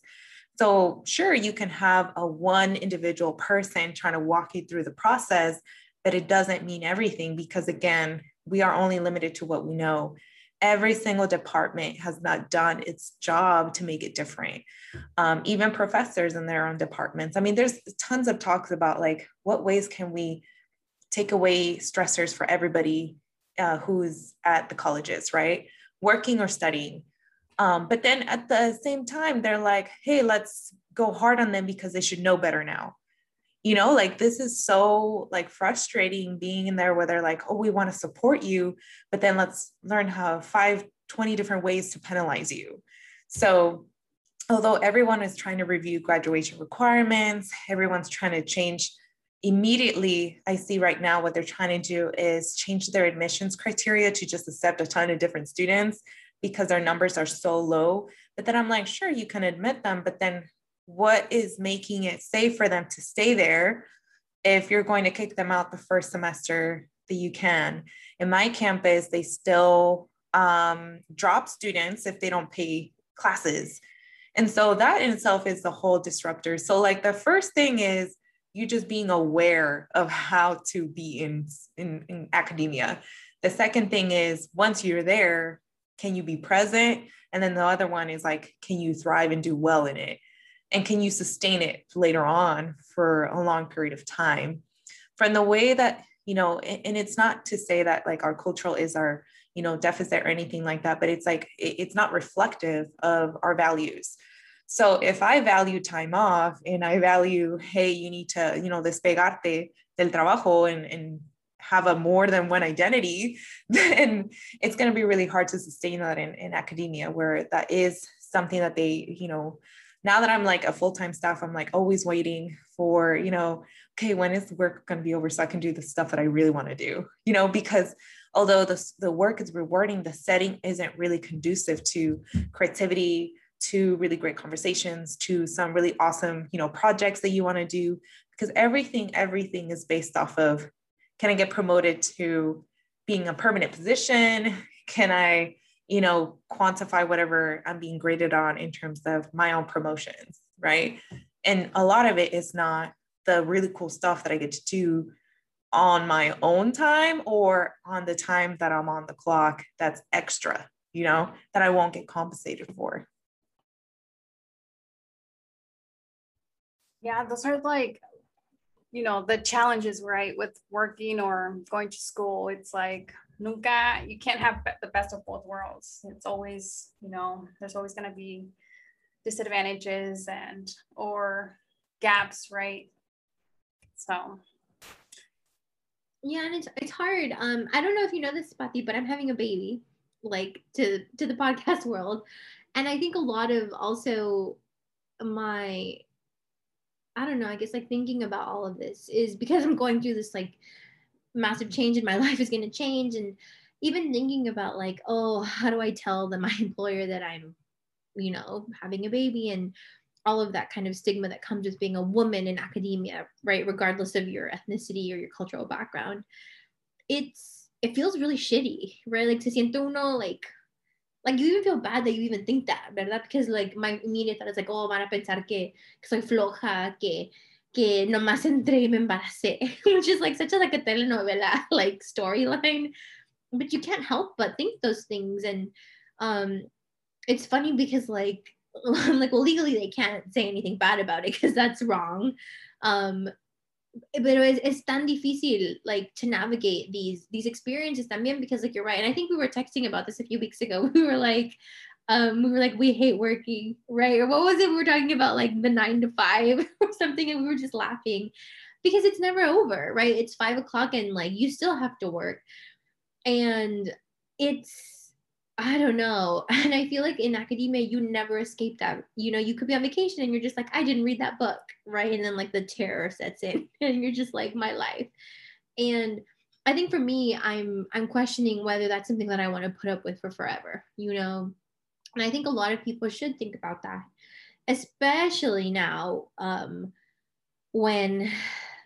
So sure you can have a one individual person trying to walk you through the process but it doesn't mean everything because again we are only limited to what we know every single department has not done its job to make it different um, even professors in their own departments i mean there's tons of talks about like what ways can we take away stressors for everybody uh, who's at the colleges, right? Working or studying. Um, but then at the same time, they're like, hey, let's go hard on them because they should know better now. You know, like this is so like frustrating being in there where they're like, oh, we want to support you, but then let's learn how five, 20 different ways to penalize you. So although everyone is trying to review graduation requirements, everyone's trying to change immediately I see right now what they're trying to do is change their admissions criteria to just accept a ton of different students because their numbers are so low. But then I'm like, sure, you can admit them, but then what is making it safe for them to stay there if you're going to kick them out the first semester that you can? In my campus, they still um, drop students if they don't pay classes. And so that in itself is the whole disruptor. So, like, the first thing is you just being aware of how to be in, in, in academia. The second thing is once you're there, can you be present? And then the other one is like, can you thrive and do well in it? And can you sustain it later on for a long period of time? From the way that, you know, and it's not to say that like our cultural is our, you know, deficit or anything like that, but it's like, it's not reflective of our values. So if I value time off and I value, hey, you need to, you know, despegarte del trabajo and, and have a more than one identity, [LAUGHS] then it's going to be really hard to sustain that in, in academia where that is something that they, you know, now that I'm like a full-time staff, I'm like always waiting for, you know, okay, when is work going to be over so I can do the stuff that I really want to do, you know, because although the, the work is rewarding, the setting isn't really conducive to creativity, to really great conversations, to some really awesome, you know, projects that you want to do, because everything, everything is based off of, can I get promoted to being a permanent position? Can I, you know, quantify whatever I'm being graded on in terms of my own promotions, right? And a lot of it is not the really cool stuff that I get to do on my own time or on the time that I'm on the clock that's extra, you know, that I won't get compensated for. Yeah, those are like, you know, the challenges, right? With working or going to school, it's like nunca, you can't have the best of both worlds. It's always, you know, there's always going to be disadvantages and or gaps, right? So yeah, and it's it's hard. Um, I don't know if you know this, Pati, but I'm having a baby, like to to the [LAUGHS] podcast world, and I think a lot of also my, I don't know, I guess like thinking about all of this is because I'm going through this like massive change in my [LAUGHS] life is going to change, and even thinking about like, oh, how do I tell the my [LAUGHS] employer that I'm, you know, having a baby and all of that kind of stigma that comes with being a woman in academia, right? Regardless of your ethnicity or your cultural background. It's it feels really shitty, right? Like to siento uno like like you even feel bad that you even think that, ¿verdad? Because like my immediate thought is like, oh, van a pensar que, que soy floja, que que nomás entré y me embaracé, [LAUGHS] which is like such a like a telenovela [LAUGHS] like storyline. But you can't help but think those things. And um it's funny because like I'm [LAUGHS] like, well, legally they can't say anything bad about it because that's wrong. Um, pero es, es tan difícil like to navigate these these experiences también because like you're right and i think we were texting about this a few weeks ago we were like um we were like we hate working right or what was it we were talking about like the nine to five [LAUGHS] or something and we were just laughing because it's never over right it's five o'clock and like you still have to work and it's I don't know. [LAUGHS] And I feel like in academia, you never escape that. You know, you could be on vacation and you're just like, I didn't read that book, right? And then like the terror sets in [LAUGHS] and you're just like, my life. And I think for me, I'm I'm questioning whether that's something that I want to put up with for forever, you know. And I think a lot of people should think about that, especially now um, when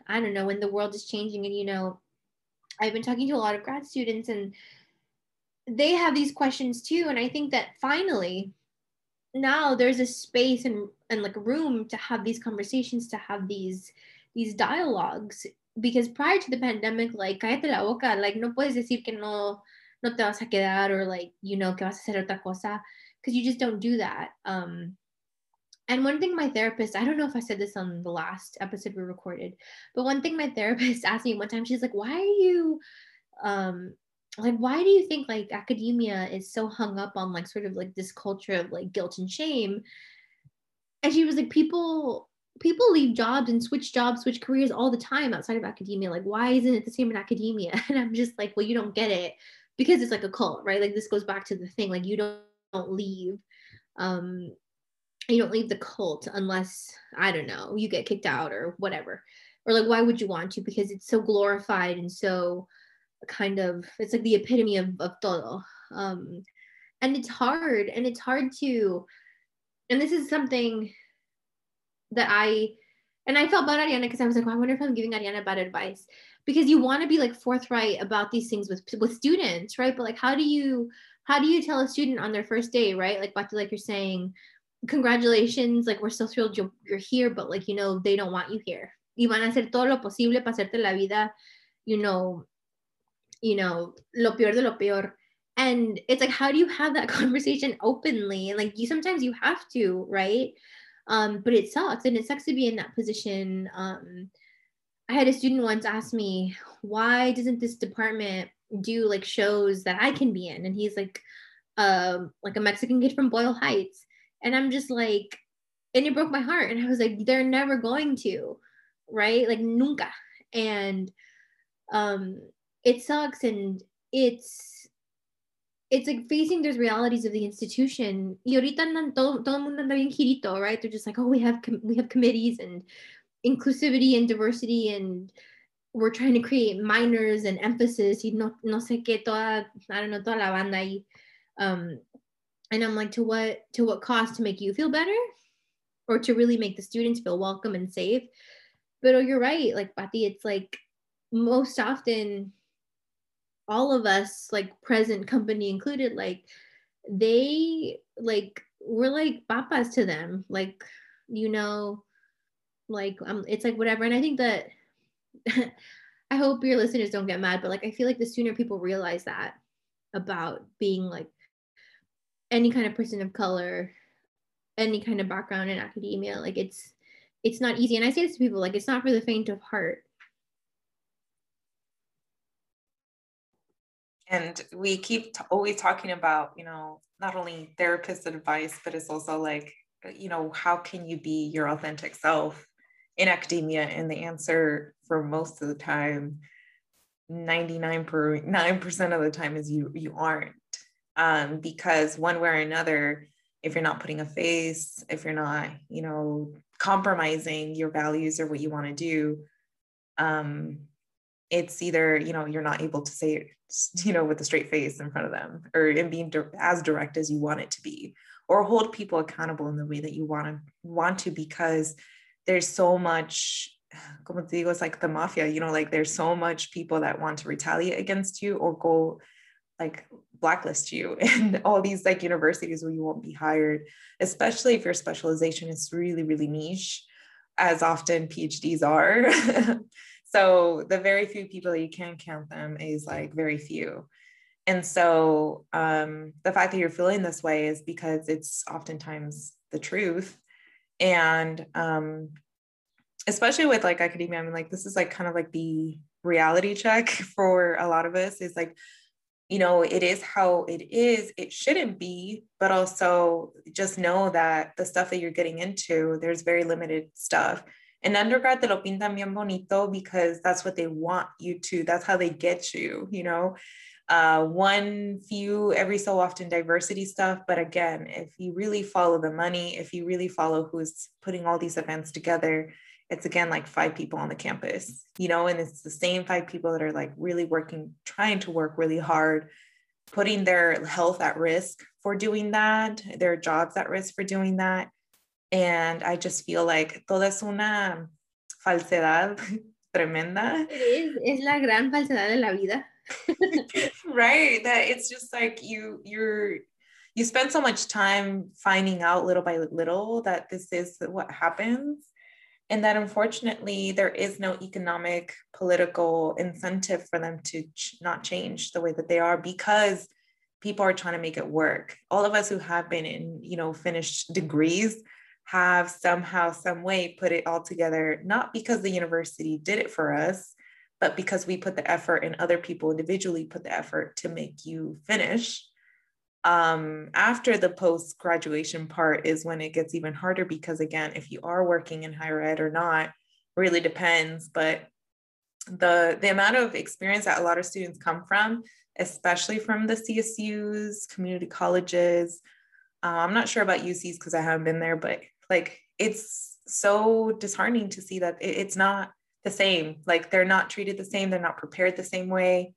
I don't know when the world is changing. And you know, I've been talking to a lot of grad students and they have these questions too and i think that finally now there's a space and, and like room to have these conversations to have these these dialogues because prior to the pandemic like cállate la boca like no puedes decir que no no te vas a quedar or like you know que vas a hacer otra cosa because you just don't do that um and one thing my therapist, I don't know if I said this on the last episode we recorded, but one thing my [LAUGHS] therapist asked me one time, she's like, why are you um like why do you think like academia is so hung up on like sort of like this culture of like guilt and shame? And she was like people people leave jobs and switch jobs switch careers all the time outside of academia. Like why isn't it the same in academia? [LAUGHS] And i'm just like well you don't get it because it's like a cult right? Like this goes back to the thing like you don't, don't leave um you don't leave the cult unless i don't know you get kicked out or whatever. Or like why would you want to? Because it's so glorified and so kind of it's like the epitome of, of todo. Um and it's hard and it's hard to and this is something that i and i felt bad ariana because i was like well, i wonder if i'm giving ariana bad advice. Because you want to be like forthright about these things with with students right? But like how do you how do you tell a student on their first day right like like you're saying congratulations like we're so thrilled you're, you're here but like you know they don't want you here y van a hacer todo lo posible para hacerte la vida you know you know, lo peor de lo peor. And it's like, how do you have that [LAUGHS] conversation openly? And like, you sometimes you have to, right? Um, but it sucks, and it sucks to be in that position. Um, I had a student once ask me, why doesn't this department do like shows that I can be in? And he's like, um, like a Mexican kid from Boyle Heights. And I'm just like, and it broke my heart. And I was like, they're never going to, right? Like nunca. And um it sucks and it's it's like facing those realities of the institution. Y ahorita todo, todo mundo anda bien girito, right? They're just like, oh, we have com- we have committees and inclusivity and diversity and we're trying to create minors and emphasis y no, no sé qué toda, I don't know, toda la banda ahí. Um, and I'm like, to what to what cost to make you feel better? Or to really make the students feel welcome and safe? But oh, you're right, like Pati, it's like most often all of us, like present company included, like they like we're like papas to them. Like, you know, like um it's like whatever. And I think that I hope your listeners don't get mad, but like I feel like the sooner people realize that about being like any kind of person of color, any kind of background in academia, like it's it's not easy. And I say this to people, like it's not for the faint of heart. And we keep t- always talking about, you know, not only therapist advice, but it's also like, you know, how can you be your authentic self in academia? And the answer for most of the time, 99% of the time is you you aren't. Um, because one way or another, if you're not putting a face, if you're not, you know, compromising your values or what you want to do, um, it's either, you know, you're not able to say it, you know, with a straight face in front of them or in being as direct as you want it to be, or hold people accountable in the way that you want to want to because there's so much como te digo, it's like the mafia, you know, like there's so much people that want to retaliate against you or go like blacklist you [LAUGHS] and all these like universities where you won't be hired, especially if your specialization is really, really niche, as often PhDs are. [LAUGHS] so the very few people that you can count them is like very few. And so um, the fact that you're feeling this way is because it's oftentimes the truth. And um, especially with like academia, I mean, like this is like kind of like the reality check [LAUGHS] for a lot of us is like, you know, it is how it is. It shouldn't be, but also just know that the stuff that you're getting into, there's very limited stuff. In undergrad, te lo pintan bien bonito because that's what they want you to. That's how they get you, you know. Uh, one few every so often diversity stuff. But again, if you really follow the money, if you really follow who's putting all these events together, it's again like five people on the campus, you know, and it's the same five people that are like really working, trying to work really hard, putting their health at risk for doing that, their jobs at risk for doing that. And I just feel like toda es una falsedad [LAUGHS] tremenda. It is, es la gran falsedad de la vida. [LAUGHS] right. That it's just like you, you're, you spend so much time finding out little by little that this is what happens and that unfortunately there is no economic political incentive for them to ch- not change the way that they are because people are trying to make it work. All of us who have been in you know finished degrees have somehow some way put it all together not because the university did it for us but because we put the effort and other people individually put the effort to make you finish um, after the post graduation part is when it gets even harder because again if you are working in higher ed or not really depends. But the the amount of experience that a lot of students come from especially from the csus community colleges uh, i'm not sure about ucs because i haven't been there but like it's so disheartening to see that it, it's not the same. Like they're not treated the same. They're not prepared the same way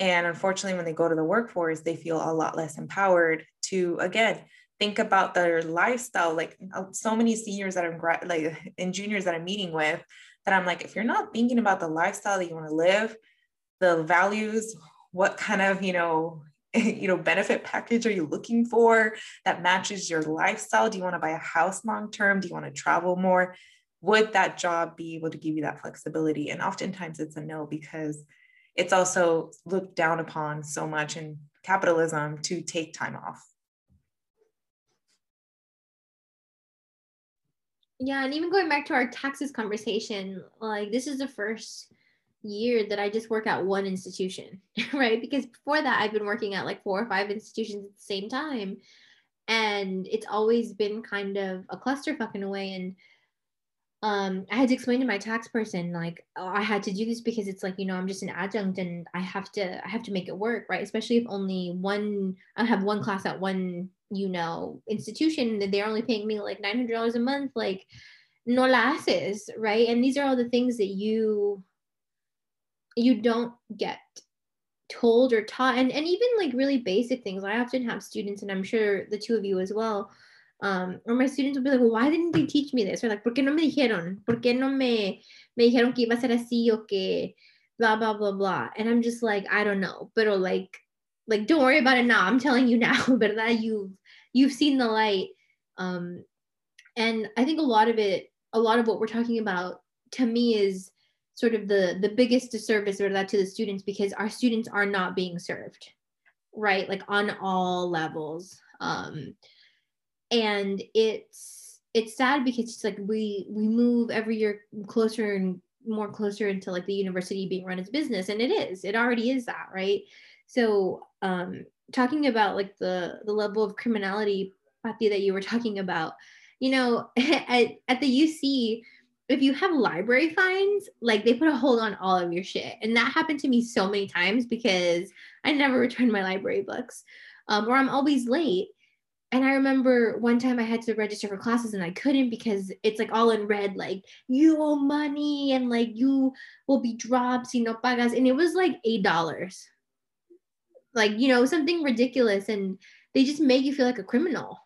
and unfortunately, when they go to the workforce, they feel a lot less empowered to, again, think about their lifestyle. Like uh, so many seniors that I'm like [LAUGHS] and juniors that I'm meeting with, that I'm like, if you're not thinking about the lifestyle that you want to live, the values, what kind of, you know, [LAUGHS] you know, benefit package are you looking for that matches your lifestyle? Do you want to buy a house long term? Do you want to travel more? Would that job be able to give you that flexibility? And oftentimes it's a no because it's also looked down upon so much in capitalism to take time off. Yeah, and even going back to our taxes conversation, like this is the first year that I just work at one institution, [LAUGHS] right? Because before that, I've been working at like four or five institutions at the same time. And it's always been kind of a clusterfuck in a way. And um i had to explain to my tax person like oh, i had to do this because it's like you know i'm just an adjunct and i have to i have to make it work right? Especially if only one i have one class at one you know institution that they're only paying me like $900 a month like no la haces right? And these are all the things that you you don't get told or taught and, and even like really basic things. I often have students and i'm sure the two of you as well um, or my students will be like, well, why didn't they teach me this? Or like, ¿por qué no me dijeron? ¿Por qué no me, me dijeron que iba a ser así o que blah, blah, blah, blah. And I'm just like, I don't know. But like, like, don't worry about it now. I'm telling you [LAUGHS] now, that you've, you've seen the light. Um, and I think a lot of it, a lot of what we're talking about to me is sort of the, the biggest disservice that to the students because our students are not being served, right? Like on all levels. Um, and it's it's sad because it's like we we move every year closer and more closer into like the university being run as business and it is it already is that right? So um talking about like the the level of criminality Pati, that you were talking about you know [LAUGHS] at, at the uc if you have library fines like they put a hold on all of your shit and that happened to me so many times because i never returned my library books um, or i'm always late and I remember one time I had to register for classes and I couldn't because it's like all in red, like you owe money and like you will be dropped, you know, pagas. And it was like eight dollars. Like, you know, something ridiculous. And they just make you feel like a criminal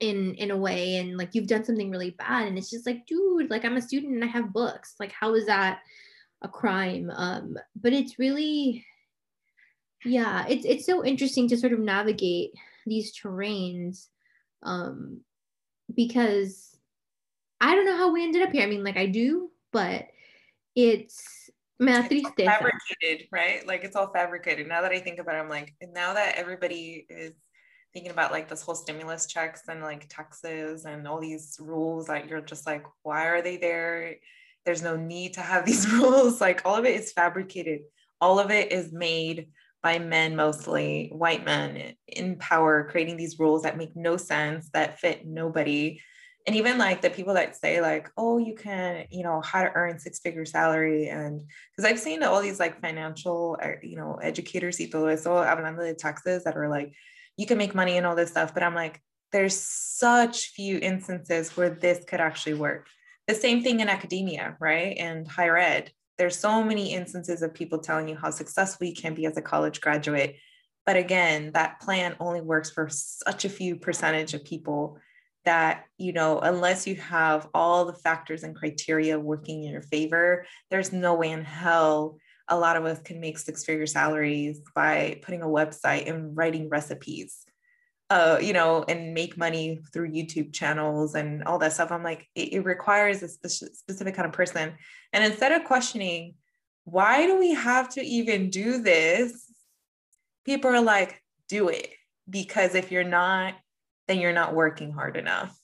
in in a way. And like you've done something really bad. And it's just like, dude, like I'm a student and I have books. Like, how is that a crime? Um, but it's really yeah, it's it's so interesting to sort of navigate these terrains um, because I don't know how we ended up here. I mean, like I do, but it's me da tristeza. fabricated, right? Like it's all fabricated. Now that I think about it, I'm like, now that everybody is thinking about like this whole stimulus checks and like taxes and all these rules that you're just like, why are they there? There's no need to have [LAUGHS] these rules. Like all of it is fabricated. All of it is made by men mostly, white men in power, creating these rules that make no sense, that fit nobody. And even like the people that say, like, oh, you can, you know, how to earn six figure salary. And because I've seen all these like financial, uh, you know, educators y todo eso, hablando de taxes that are like, you can make money and all this stuff. But I'm like, there's such few instances where this could actually work. The same thing in academia, right? And higher ed there's so many instances of people telling you how successful you can be as a college graduate. But again that plan only works for such a few percentage of people that you know unless you have all the factors and criteria working in your favor there's no way in hell a lot of us can make six figure salaries by putting a website and writing recipes uh, you know, and make money through YouTube channels and all that stuff. I'm like, it, it requires a spe- specific kind of person. And instead of questioning, why do we have to even do this? People are like, do it. Because if you're not, then you're not working hard enough.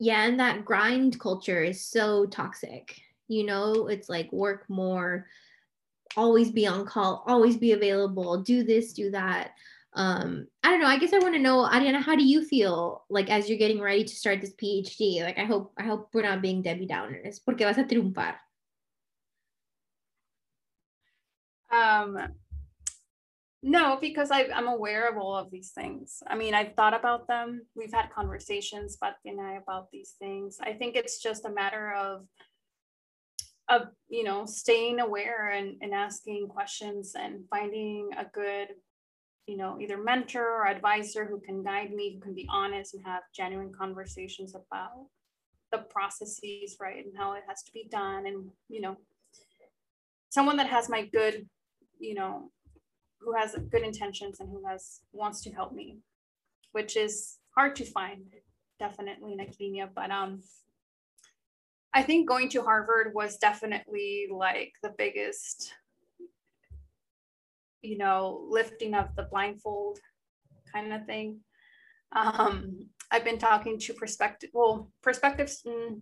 Yeah. And that grind culture is so toxic. You know, it's like work more, always be on call, always be available, do this, do that. Um, I don't know. I guess I want to know, Ariana, how do you feel like as you're getting ready to start this PhD? Like I hope I hope we're not being Debbie Downers, porque vas a triunfar. Um no, because I, I'm aware of all of these things. I mean, I've thought about them. We've had conversations, but and I, about these things. I think it's just a matter of of you know staying aware and, and asking questions and finding a good you know either mentor or advisor who can guide me who can be honest and have genuine conversations about the processes right and how it has to be done. And you know someone that has my good you know who has good intentions and who has wants to help me which is hard to find definitely in academia. But um I think going to Harvard was definitely like the biggest, you know, lifting of the blindfold kind of thing. Um, I've been talking to prospective, well, prospective, mm,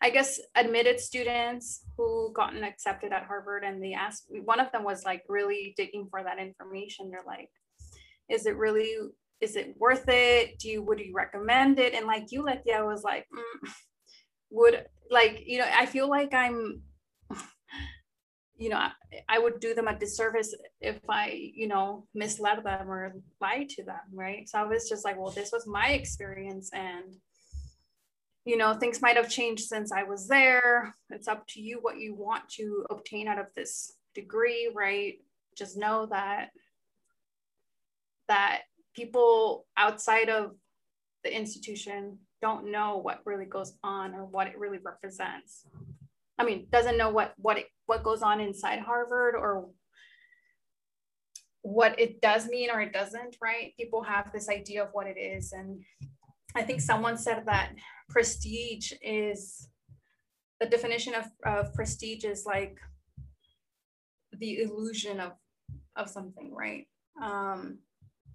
I guess, admitted students who gotten accepted at Harvard, and they asked. One of them was like really digging for that information. They're like, "Is it really is it worth it? Do you would you recommend it? And like you, Letia, was like, mm, would like you know, I feel like I'm, you know, I, I would do them a disservice if I you know misled them or lied to them, right? So I was just like, well, this was my experience, and you know, things might have changed since I was there. It's up to you what you want to obtain out of this degree, right? Just know that that people outside of the institution don't know what really goes on or what it really represents. I mean, doesn't know what what it, what goes on inside Harvard or what it does mean or it doesn't, right? People have this idea of what it is. And I think someone said that prestige is the definition of, of prestige is like the illusion of of something, right? Um,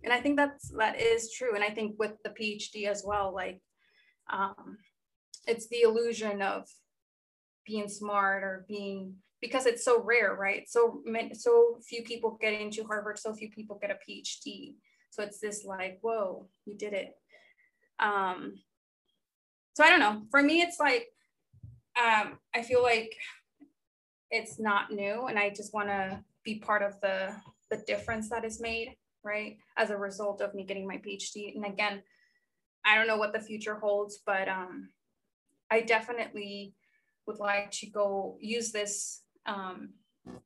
and i think that's that is true and i think with the phd as well like um, it's the illusion of being smart or being because it's so rare right so so few people get into harvard so few people get a phd so it's this like whoa you did it um so i don't know for me it's like um i feel like it's not new and i just want to be part of the the difference that is made right? As a result of me getting my PhD. And again, I don't know what the future holds, but um, I definitely would like to go use this um,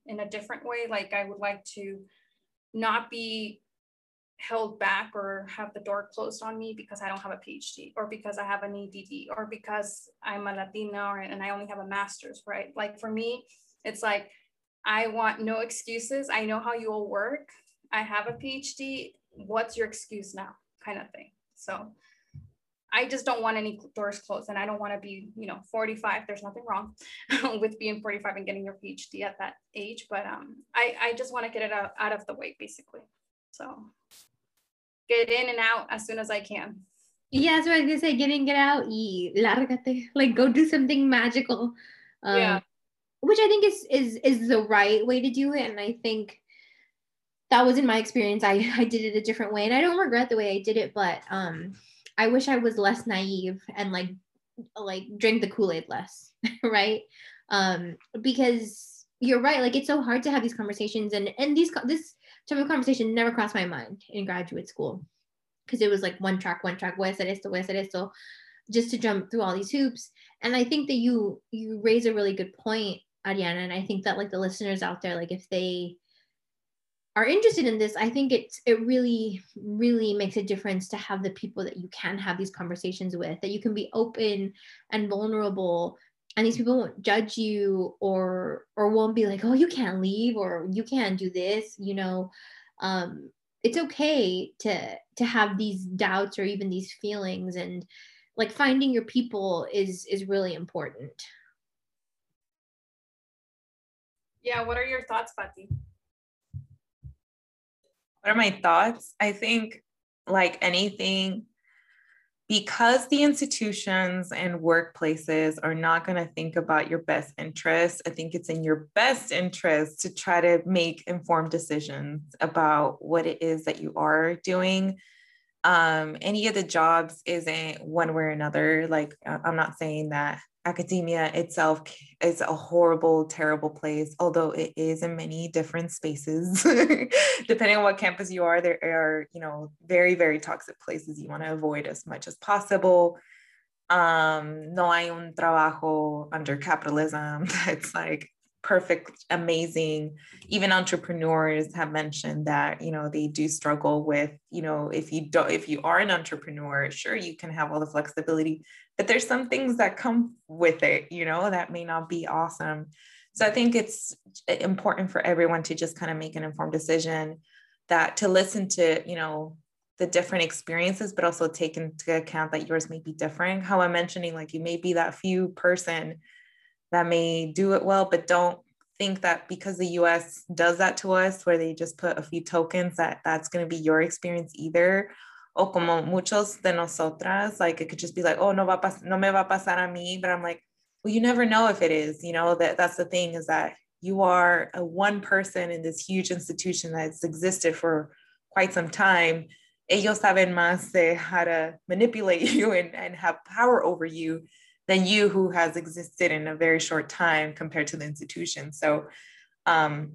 in a different way. Like I would like to not be held back or have the door closed on me because I don't have a PhD or because I have an EDD or because I'm a Latina or, and I only have a master's, right? Like for me, it's like I want no excuses. I know how you all work. I have a PhD. What's your excuse now? Kind of thing. So I just don't want any doors closed and I don't want to be, you know, 45. There's nothing wrong [LAUGHS] with being 45 and getting your PhD at that age, but um, I, I just want to get it out, out of the way basically. So get in and out as soon as I can. Yeah, so I was gonna say get in, get out, y lárgate. Like go do something magical. Um, yeah. Which I think is is is the right way to do it. And I think that was in my experience. I, [LAUGHS] I did it a different way and I don't regret the way I did it, but um I wish I was less naive and like like drink the Kool-Aid less, [LAUGHS] right? Um because you're right, like it's so hard to have these conversations and and these this type of conversation never crossed my mind in graduate school because it was like one track, one track, voy a hacer esto, voy a esto, just to jump through all these hoops. And I think that you you raise a really good point, Ariana, and I think that like the listeners out there, like if they are interested in this, I think it's it really, really makes a difference to have the people that you can have these conversations with, that you can be open and vulnerable, and these people won't judge you or or won't be like, oh, you can't leave or you can't do this. You know, um, it's okay to to have these doubts or even these feelings, and like finding your people is is really important. Yeah, what are your thoughts, Pati? What are my thoughts? I think, like anything, because the institutions and workplaces are not going to think about your best interests, I think it's in your best interest to try to make informed decisions about what it is that you are doing. Um, any of the jobs isn't one way or another. Like, I'm not saying that academia itself is a horrible, terrible place, although it is in many different spaces. [LAUGHS] Depending on what campus you are, there are, you know, very, very toxic places you want to avoid as much as possible. Um, no hay un trabajo under capitalism [LAUGHS] that's like perfect, amazing. Even entrepreneurs have mentioned that, you know, they do struggle with, you know, if you don't, if you are an entrepreneur, sure, you can have all the flexibility, but there's some things that come with it, you know, that may not be awesome. So I think it's eh, important for everyone to just kind of make an informed decision that to listen to, you know, the different experiences, but also take into account that yours may be different. How I'm mentioning, like you may be that few person that may do it well, but don't think that because the US does that to us, where they just put a few tokens, that that's going to be your experience either. O como muchos de nosotras, like it could just be like, oh, no, va pas- no me va a pasar a mí. But I'm like, well, you never know if it is, you know, that that's the thing is that you are a one person in this huge institution that's existed for quite some time ellos saben más de how to manipulate [LAUGHS] you and, and have power over you than you who has existed in a very short time compared to the institution. So um,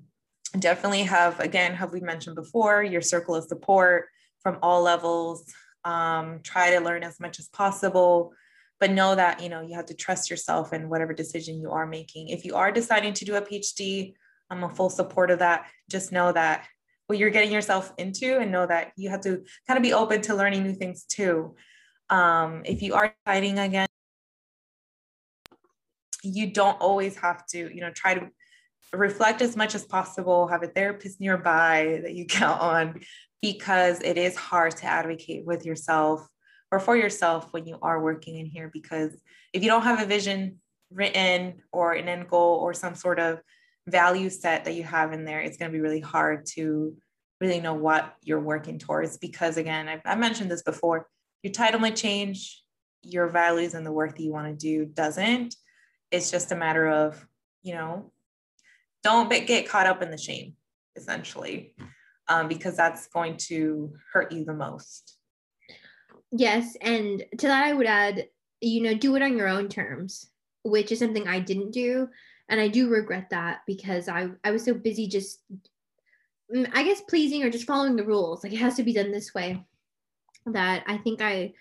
definitely have, again, have we mentioned before, your circle of support from all levels. Um, try to learn as much as possible, but know that, you know, you have to trust yourself in whatever decision you are making. If you are deciding to do a PhD, I'm a full support of that. Just know that what you're getting yourself into and know that you have to kind of be open to learning new things too. Um, if you are deciding again, you don't always have to, you know, try to reflect as much as possible, have a therapist nearby that you count on, because it is hard to advocate with yourself or for yourself when you are working in here. Because if you don't have a vision written or an end goal or some sort of value set that you have in there, it's going to be really hard to really know what you're working towards. Because again, I've, I mentioned this before, your title might change, your values and the work that you want to do doesn't. It's just a matter of, you know, don't get caught up in the shame, essentially, um, because that's going to hurt you the most. Yes. And to that, I would add, you know, do it on your own terms, which is something I didn't do. And I do regret that because I, I was so busy just, mm, I guess, pleasing or just following the rules. Like it has to be done this way that I think I,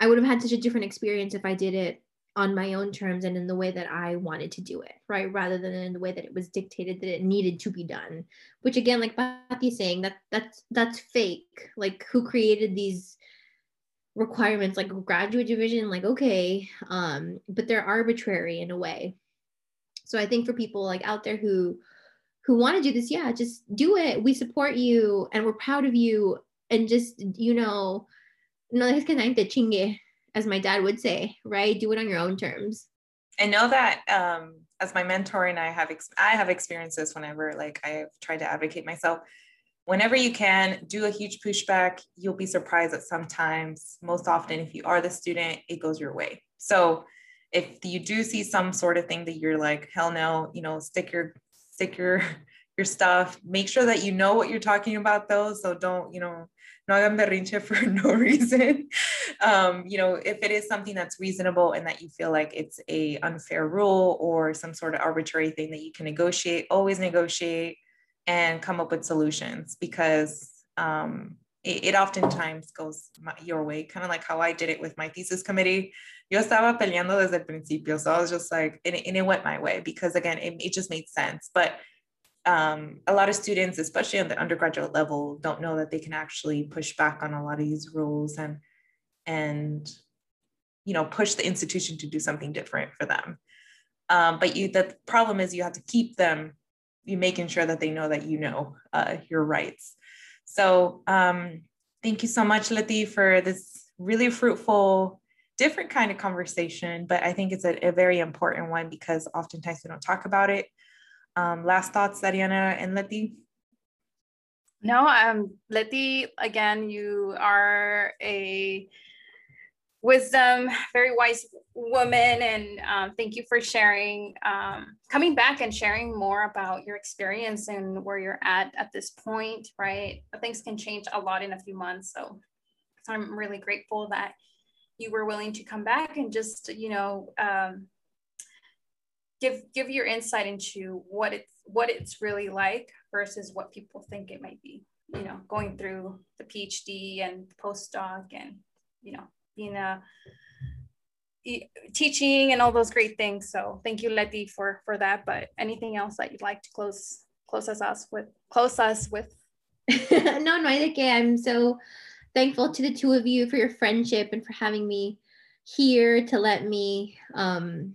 I would have had such a different experience if I did it on my own terms and in the way that I wanted to do it, right? Rather than in the way that it was dictated that it needed to be done. Which again, like Pati's saying, that that's that's fake. Like who created these requirements like graduate division, like okay, um, but they're arbitrary in a way. So I think for people like out there who who want to do this, yeah, just do it. We support you and we're proud of you. And just, you know, no es que nadie te chingue as my dad would say, right? Do it on your own terms. I know that um, as my mentor and I have ex- I have experienced this whenever like I've tried to advocate myself. Whenever you can, do a huge pushback. You'll be surprised that sometimes, most often, if you are the student, it goes your way. So if you do see some sort of thing that you're like, hell no, you know, stick your stick your [LAUGHS] your stuff. Make sure that you know what you're talking about though. So don't, you know, no hagan berrinche for [LAUGHS] no reason. Um, you know, if it is something that's reasonable and that you feel like it's a unfair rule or some sort of arbitrary thing that you can negotiate, always negotiate and come up with solutions because um, it, it, oftentimes goes my, your way, kind of like how I did it with my thesis committee. Yo estaba peleando desde el principio. So I was just like, and and it went my way because again, it, it just made sense. But um, a lot of students, especially on the undergraduate level, don't know that they can actually push back on a lot of these rules and and you know push the institution to do something different for them. Um, but you, the problem is you have to keep them, you making sure that they know that you know uh, your rights. So um, thank you so much, Leti, for this really fruitful, different kind of conversation. But I think it's a, a very important one because oftentimes we don't talk about it. Um, last thoughts, Ariana and Leti? No, um, Leti, again, you are a wisdom, very wise woman, and um, thank you for sharing, um, coming back and sharing more about your experience and where you're at at this point, right? Things can change a lot in a few months, so, so I'm really grateful that you were willing to come back and just, you know, um, give give your insight into what it's what it's really like versus what people think it might be you know going through the phd and postdoc and you know being a teaching and all those great things. So thank you Leti for for that. But anything else that you'd like to close close us with close us with? [LAUGHS] No no que i'm so thankful to the two of you for your friendship and for having me here to let me um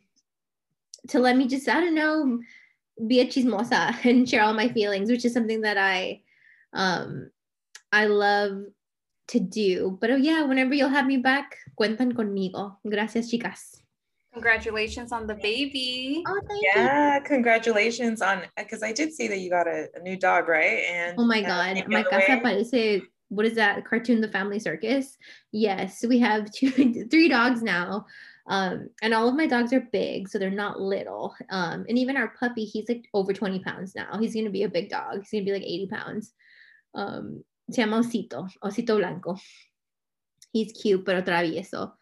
to let me just, I don't know, be a chismosa [LAUGHS] and share all my feelings, which is something that I um I love to do. But oh yeah, whenever you'll have me back, cuentan conmigo. Gracias, chicas. Congratulations on the baby. Oh, yeah, you. congratulations on because I did see that you got a, a, new dog, right? And oh my god, my casa parece what is that cartoon, The Family Circus? Yes, we have two, [LAUGHS] three dogs now. Um, and all of my dogs are big, so they're not little. Um, and even our puppy, he's like over 20 pounds now. He's gonna be a big dog. He's gonna be like 80 pounds. Um, se llama Osito, Osito Blanco. He's cute, pero travieso.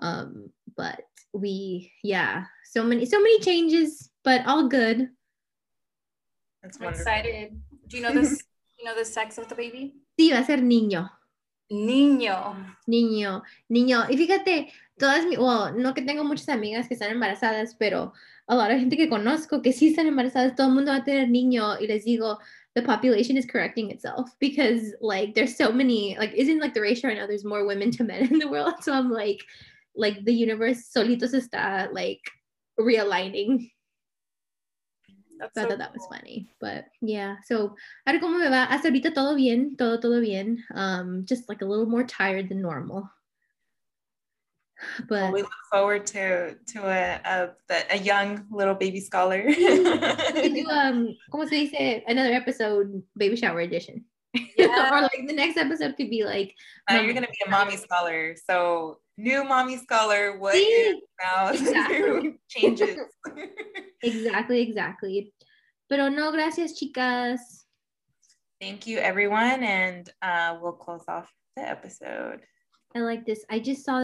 Um, but we, yeah, so many, so many changes, but all good. That's I'm excited. Do you know this? [LAUGHS] you know the sex of the baby? Sí, va a ser niño. Niño. Niño, niño. Y fíjate, todas mi, well, no que tengo muchas amigas que están embarazadas, pero a lot of gente que conozco que sí están embarazadas, todo el mundo va a tener niño y les digo, the population is correcting itself because like there's so many, like isn't like the ratio right now, there's more women to men [LAUGHS] in the world. So I'm like, like the universe solito se está like realigning. That's So I thought that was funny, but yeah. So, a ver cómo me va. Hasta ahorita todo bien, todo todo bien. Um, just like a little more tired than normal. Well, But we look forward to to a a, the- a young little baby scholar. we do [LAUGHS] um, ¿cómo se dice? Another episode, baby shower edition. [LAUGHS] Yeah. or like the next episode could be like, now you're gonna be a mommy scholar. So new mommy scholar. What is now [LAUGHS] exactly. changes? exactly, exactly. Pero no, gracias, chicas. Thank you, everyone, and uh, we'll close off the episode. I like this. I just saw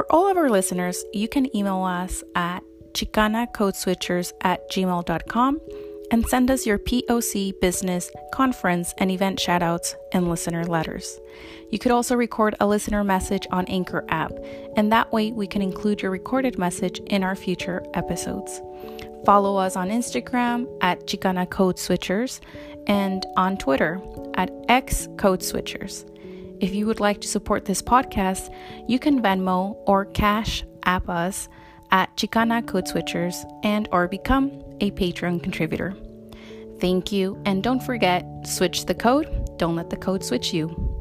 For all of our listeners, you can email us at chicanacodeswitchers at gmail.com and send us your POC business, conference, and event shoutouts and listener letters. You could also record a listener message on Anchor app, and that way we can include your recorded message in our future episodes. Follow us on Instagram at Chicana Code Switchers and on Twitter at X Code Switchers. If you would like to support this podcast, you can Venmo or Cash App us at Chicana Code Switchers and or become a Patreon contributor. Thank you, and don't forget, switch the code, don't let the code switch you.